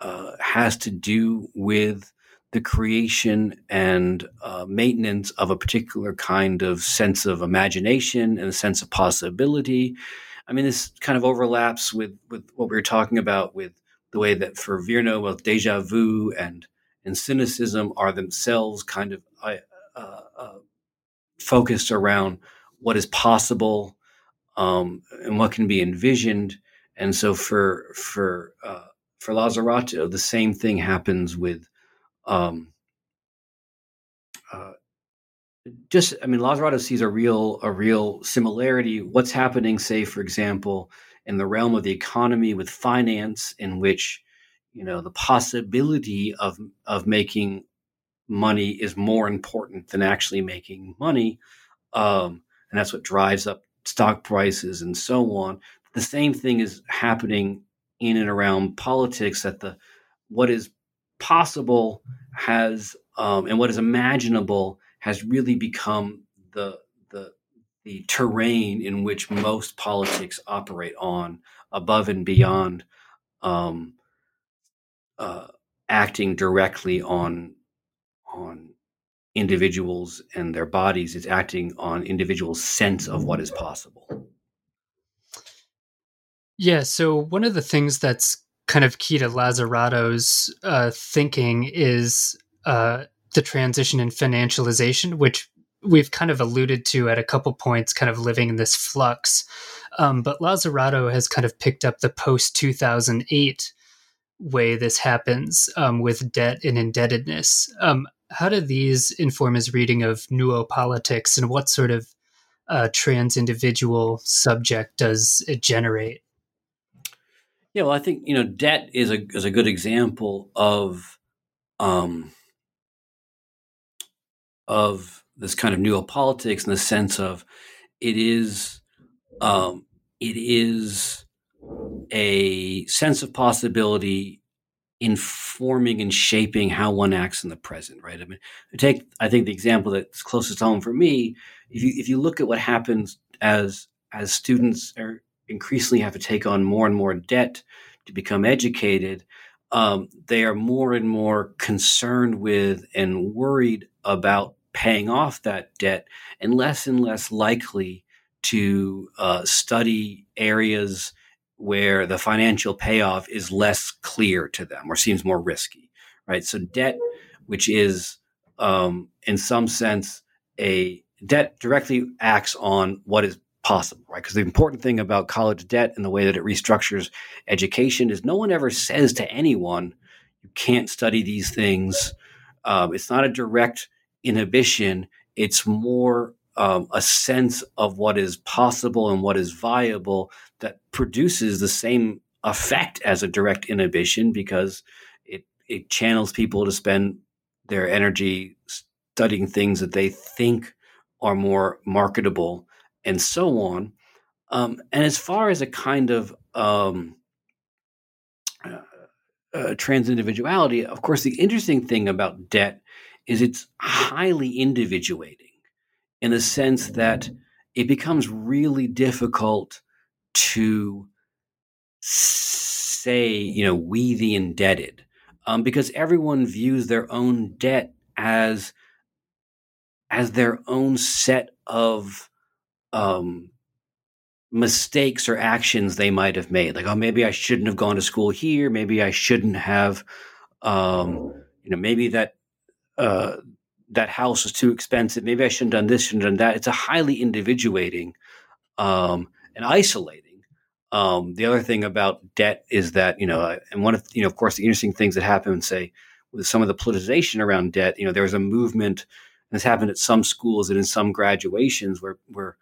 uh, has to do with the creation and uh, maintenance of a particular kind of sense of imagination and a sense of possibility. I mean, this kind of overlaps with, with what we were talking about with the way that for Virno, both deja vu and and cynicism are themselves kind of uh, uh, focused around what is possible um, and what can be envisioned. And so for for uh, for Lazzarato, the same thing happens with um, uh, just I mean Lazzarato sees a real a real similarity. What's happening, say for example, in the realm of the economy with finance, in which you know the possibility of of making money is more important than actually making money, um, and that's what drives up stock prices and so on. The same thing is happening in and around politics. That the what is possible has um, and what is imaginable has really become the the the terrain in which most politics operate on, above and beyond um, uh, acting directly on on individuals and their bodies. It's acting on individuals' sense of what is possible. Yeah. So one of the things that's kind of key to Lazzarato's uh, thinking is uh, the transition and financialization, which we've kind of alluded to at a couple points, kind of living in this flux. Um, but Lazzarato has kind of picked up the post 2008 way this happens um, with debt and indebtedness. Um, how do these inform his reading of noopolitics and what sort of uh, trans individual subject does it generate? Yeah, well, I think you know debt is a is a good example of um, of this kind of noopolitics in the sense of it is um, it is a sense of possibility informing and shaping how one acts in the present, right? I mean, take I think the example that's closest home for me. If you if you look at what happens as as students are increasingly have to take on more and more debt to become educated, um, they are more and more concerned with and worried about paying off that debt, and less and less likely to uh, study areas where the financial payoff is less clear to them or seems more risky, right? So debt, which is um, in some sense a debt directly acts on what is possible, right? Because the important thing about college debt and the way that it restructures education is no one ever says to anyone, you can't study these things. Um, it's not a direct inhibition. It's more um, a sense of what is possible and what is viable that produces the same effect as a direct inhibition because it it channels people to spend their energy studying things that they think are more marketable and so on. Um, and as far as a kind of um, uh, uh, trans individuality, of course, the interesting thing about debt is it's highly individuating in the sense that it becomes really difficult to say, you know, we the indebted, um, because everyone views their own debt as as their own set of um, mistakes or actions they might have made. Like, oh, maybe I shouldn't have gone to school here. Maybe I shouldn't have, um, you know, maybe that uh, that house was too expensive. Maybe I shouldn't have done this, shouldn't have done that. It's a highly individuating um, and isolating. Um, the other thing about debt is that you know, and one of you know, of course, the interesting things that happen, say, with some of the politicization around debt. You know, there was a movement, and this happened at some schools and in some graduations where where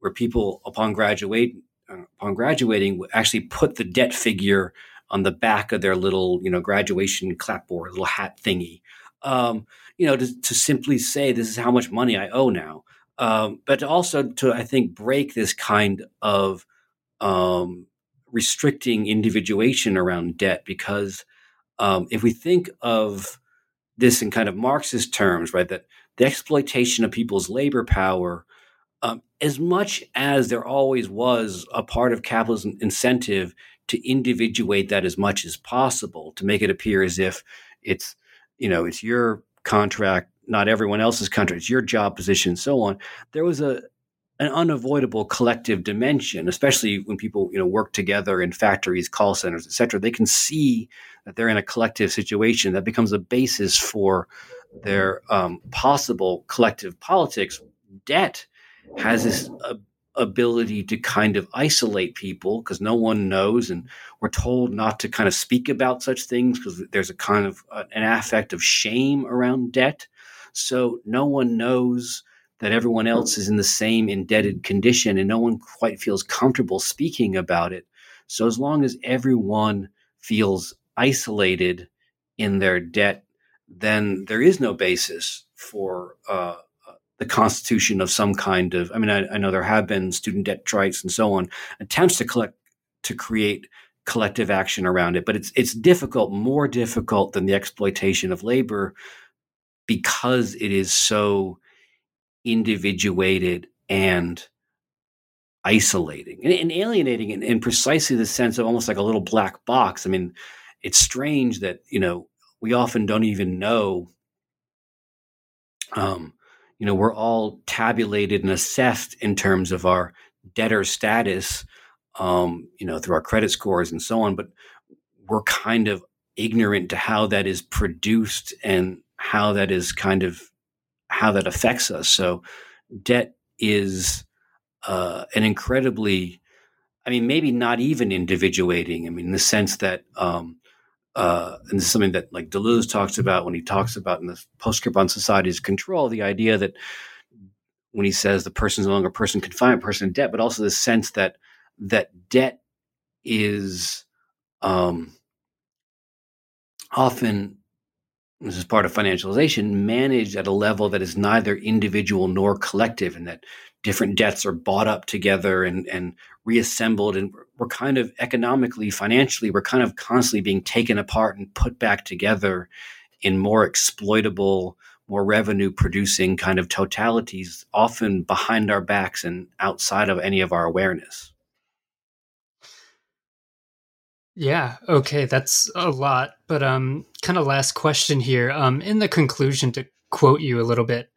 where people upon graduate uh, upon graduating actually put the debt figure on the back of their little you know graduation clapboard, little hat thingy. Um, you know, to, to simply say this is how much money I owe now, um, but also to I think break this kind of um, restricting individuation around debt because um, if we think of this in kind of Marxist terms, right, that the exploitation of people's labor power, um, as much as there always was a part of capitalism incentive to individuate that as much as possible to make it appear as if it's you know it's your contract not everyone else's contract it's your job position and so on. There was a an unavoidable collective dimension especially when people you know work together in factories call centers etc they can see that they're in a collective situation that becomes a basis for their um, possible collective politics. Debt has this uh, ability to kind of isolate people because no one knows and we're told not to kind of speak about such things because there's a kind of uh, an affect of shame around debt. So no one knows that everyone else is in the same indebted condition and no one quite feels comfortable speaking about it. So as long as everyone feels isolated in their debt then there is no basis for uh, the constitution of some kind of. I mean, I, I know there have been student debt rights and so on attempts to collect to create collective action around it, but it's it's difficult, more difficult than the exploitation of labor, because it is so individuated and isolating and, and alienating in, in, precisely the sense of almost like a little black box. I mean, it's strange that you know we often don't even know um, you know, we're all tabulated and assessed in terms of our debtor status, um, you know, through our credit scores and so on. But we're kind of ignorant to how that is produced and how that is kind of how that affects us. So debt is uh, an incredibly, I mean, maybe not even individuating. I mean, in the sense that um, uh, and this is something that like Deleuze talks about when he talks about in the postscript on society's control, the idea that when he says the person is no longer a person confined, a person in debt, but also the sense that that debt is um, often this is part of financialization managed at a level that is neither individual nor collective and that different debts are bought up together and, and reassembled and we're kind of economically financially we're kind of constantly being taken apart and put back together in more exploitable more revenue producing kind of totalities often behind our backs and outside of any of our awareness. Yeah okay that's a lot but um kind of last question here. Um in the conclusion to quote you a little bit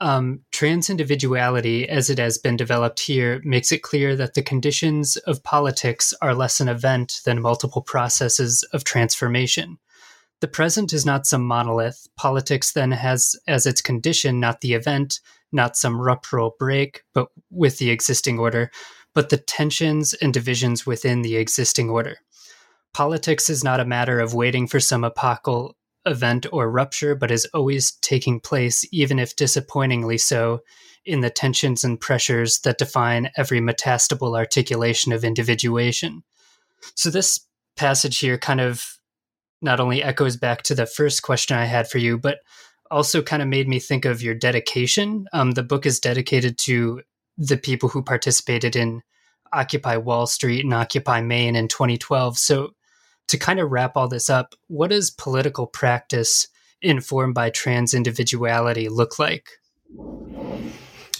um, trans individuality, as it has been developed here, makes it clear that the conditions of politics are less an event than multiple processes of transformation. The present is not some monolith. Politics then has as its condition not the event, not some ruptural break, but with the existing order, but the tensions and divisions within the existing order. Politics is not a matter of waiting for some epochal event or rupture, but is always taking place, even if disappointingly so, in the tensions and pressures that define every metastable articulation of individuation. So, this passage here kind of not only echoes back to the first question I had for you, but also kind of made me think of your dedication. Um, the book is dedicated to the people who participated in Occupy Wall Street and Occupy Maine in 2012. So, to kind of wrap all this up, what does political practice informed by trans individuality look like?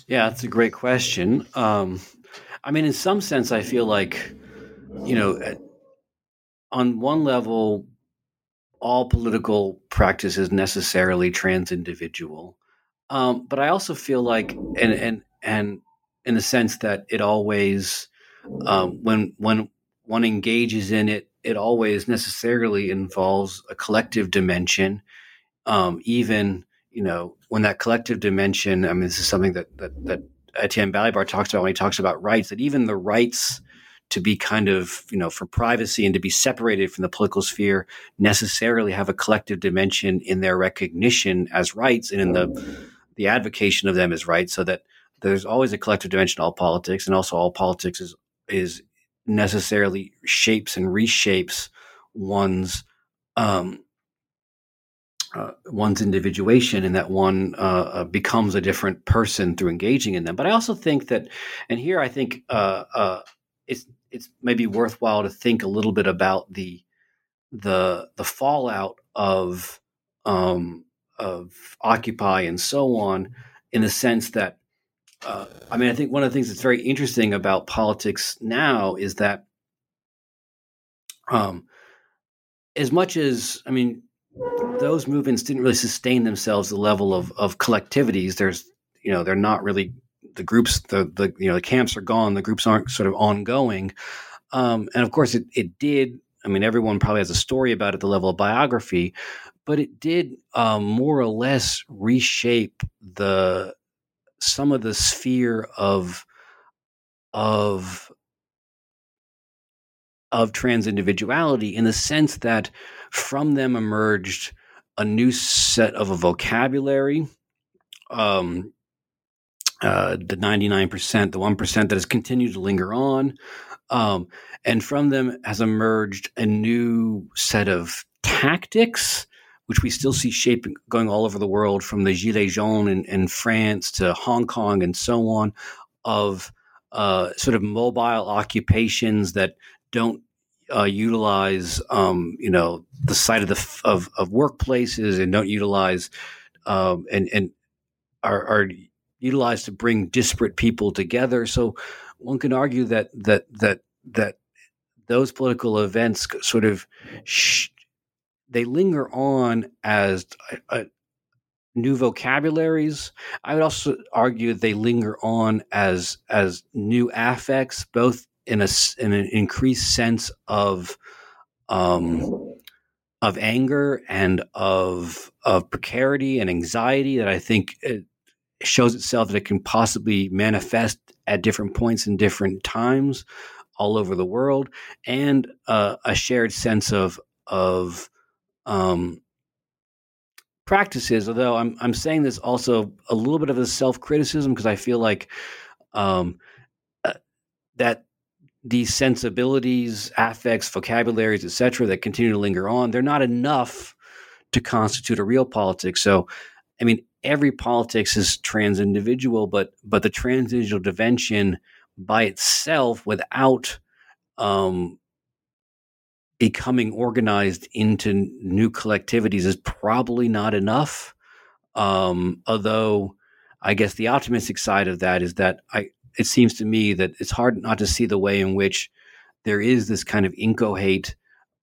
Yeah, that's a great question. Um, I mean, in some sense, I feel like, you know, on one level, all political practice is necessarily trans individual. Um, but I also feel like, and and and in the sense that it always, um, when when one engages in it it always necessarily involves a collective dimension. Um, even you know when that collective dimension. I mean, this is something that that, that Etienne Balibar talks about when he talks about rights. That even the rights to be kind of you know for privacy and to be separated from the political sphere necessarily have a collective dimension in their recognition as rights and in the the advocation of them as rights. So that there's always a collective dimension to all politics, and also all politics is is necessarily shapes and reshapes one's um, uh, one's individuation and that one uh, uh, becomes a different person through engaging in them. But I also think that, and here I think uh, uh, it's it's maybe worthwhile to think a little bit about the the the fallout of um, of Occupy and so on, in the sense that uh, I mean, I think one of the things that's very interesting about politics now is that Um, as much as I mean, those movements didn't really sustain themselves the level of of collectivities. There's you know they're not really the groups the the you know the camps are gone. The groups aren't sort of ongoing. Um, and of course, it it did. I mean, everyone probably has a story about it, the level of biography, but it did um, more or less reshape the some of the sphere of of of trans individuality in the sense that from them emerged a new set of a vocabulary um, uh, the 99% the 1% that has continued to linger on um, and from them has emerged a new set of tactics which we still see shaping going all over the world from the Gilets jaunes in, in France to Hong Kong and so on, of uh, sort of mobile occupations that don't uh, utilize, um, you know, the site of the of, of workplaces and don't utilize um, and and are, are utilized to bring disparate people together. So one can argue that that that that those political events sort of sh- they linger on as a, a new vocabularies. I would also argue they linger on as as new affects, both in a in an increased sense of um, of anger and of of precarity and anxiety that I think it shows itself that it can possibly manifest at different points in different times all over the world, and uh, a shared sense of of um, practices. Although I'm I'm saying this also a little bit of a self criticism because I feel like um, uh, that these sensibilities, affects, vocabularies, etc., that continue to linger on, they're not enough to constitute a real politics. So, I mean, every politics is trans individual, but but the trans individual dimension by itself, without um, becoming organized into new collectivities is probably not enough. Um, although, I guess the optimistic side of that is that I it seems to me that it's hard not to see the way in which there is this kind of incohate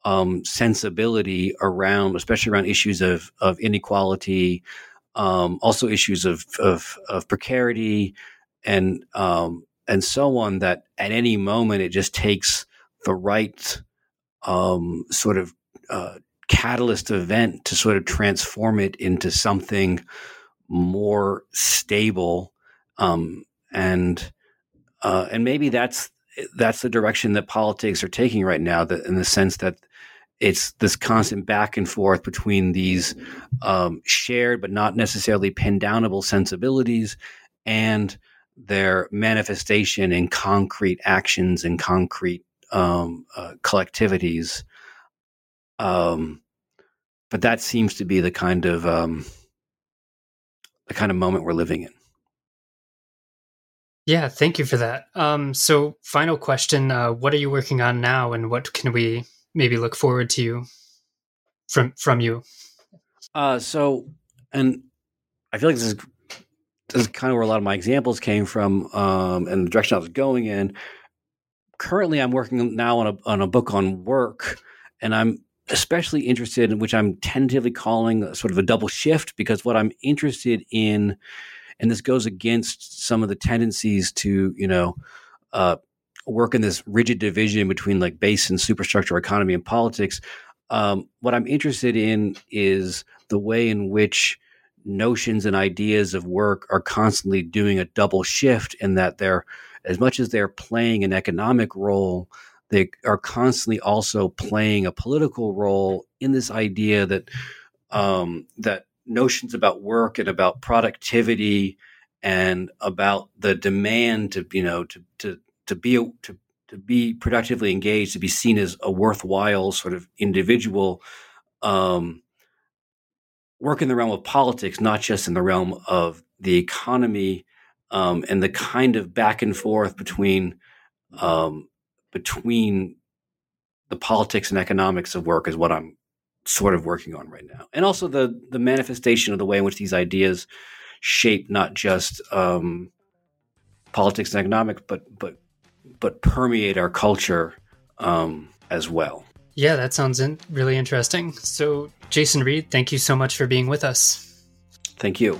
um, sensibility around, especially around issues of of inequality, um, also issues of, of of precarity, and um, and so on. That at any moment it just takes the right um, sort of uh, catalyst event to sort of transform it into something more stable um, and uh, and maybe that's that's the direction that politics are taking right now that in the sense that it's this constant back and forth between these um, shared but not necessarily pin downable sensibilities and their manifestation in concrete actions and concrete um, uh, collectivities. Um, but that seems to be the kind of um, the kind of moment we're living in. Yeah, thank you for that. Um, so, final question: uh, What are you working on now, and what can we maybe look forward to you from from you? Uh, so, and I feel like this is this is kind of where a lot of my examples came from, um, and the direction I was going in currently I'm working now on a on a book on work, and I'm especially interested in which I'm tentatively calling sort of a double shift because what I'm interested in, and this goes against some of the tendencies to you know. Uh, work in this rigid division between like base and superstructure economy and politics. Um, what I'm interested in is the way in which notions and ideas of work are constantly doing a double shift in that they're as much as they're playing an economic role, they are constantly also playing a political role in this idea that um, that notions about work and about productivity and about the demand to you know to to to be to to be productively engaged to be seen as a worthwhile sort of individual um, work in the realm of politics, not just in the realm of the economy um, and the kind of back and forth between um, between the politics and economics of work is what I'm sort of working on right now, and also the the manifestation of the way in which these ideas shape not just um, politics and economics, but but but permeate our culture um, as well. Yeah, that sounds in- really interesting. So, Jason Read, thank you so much for being with us. Thank you.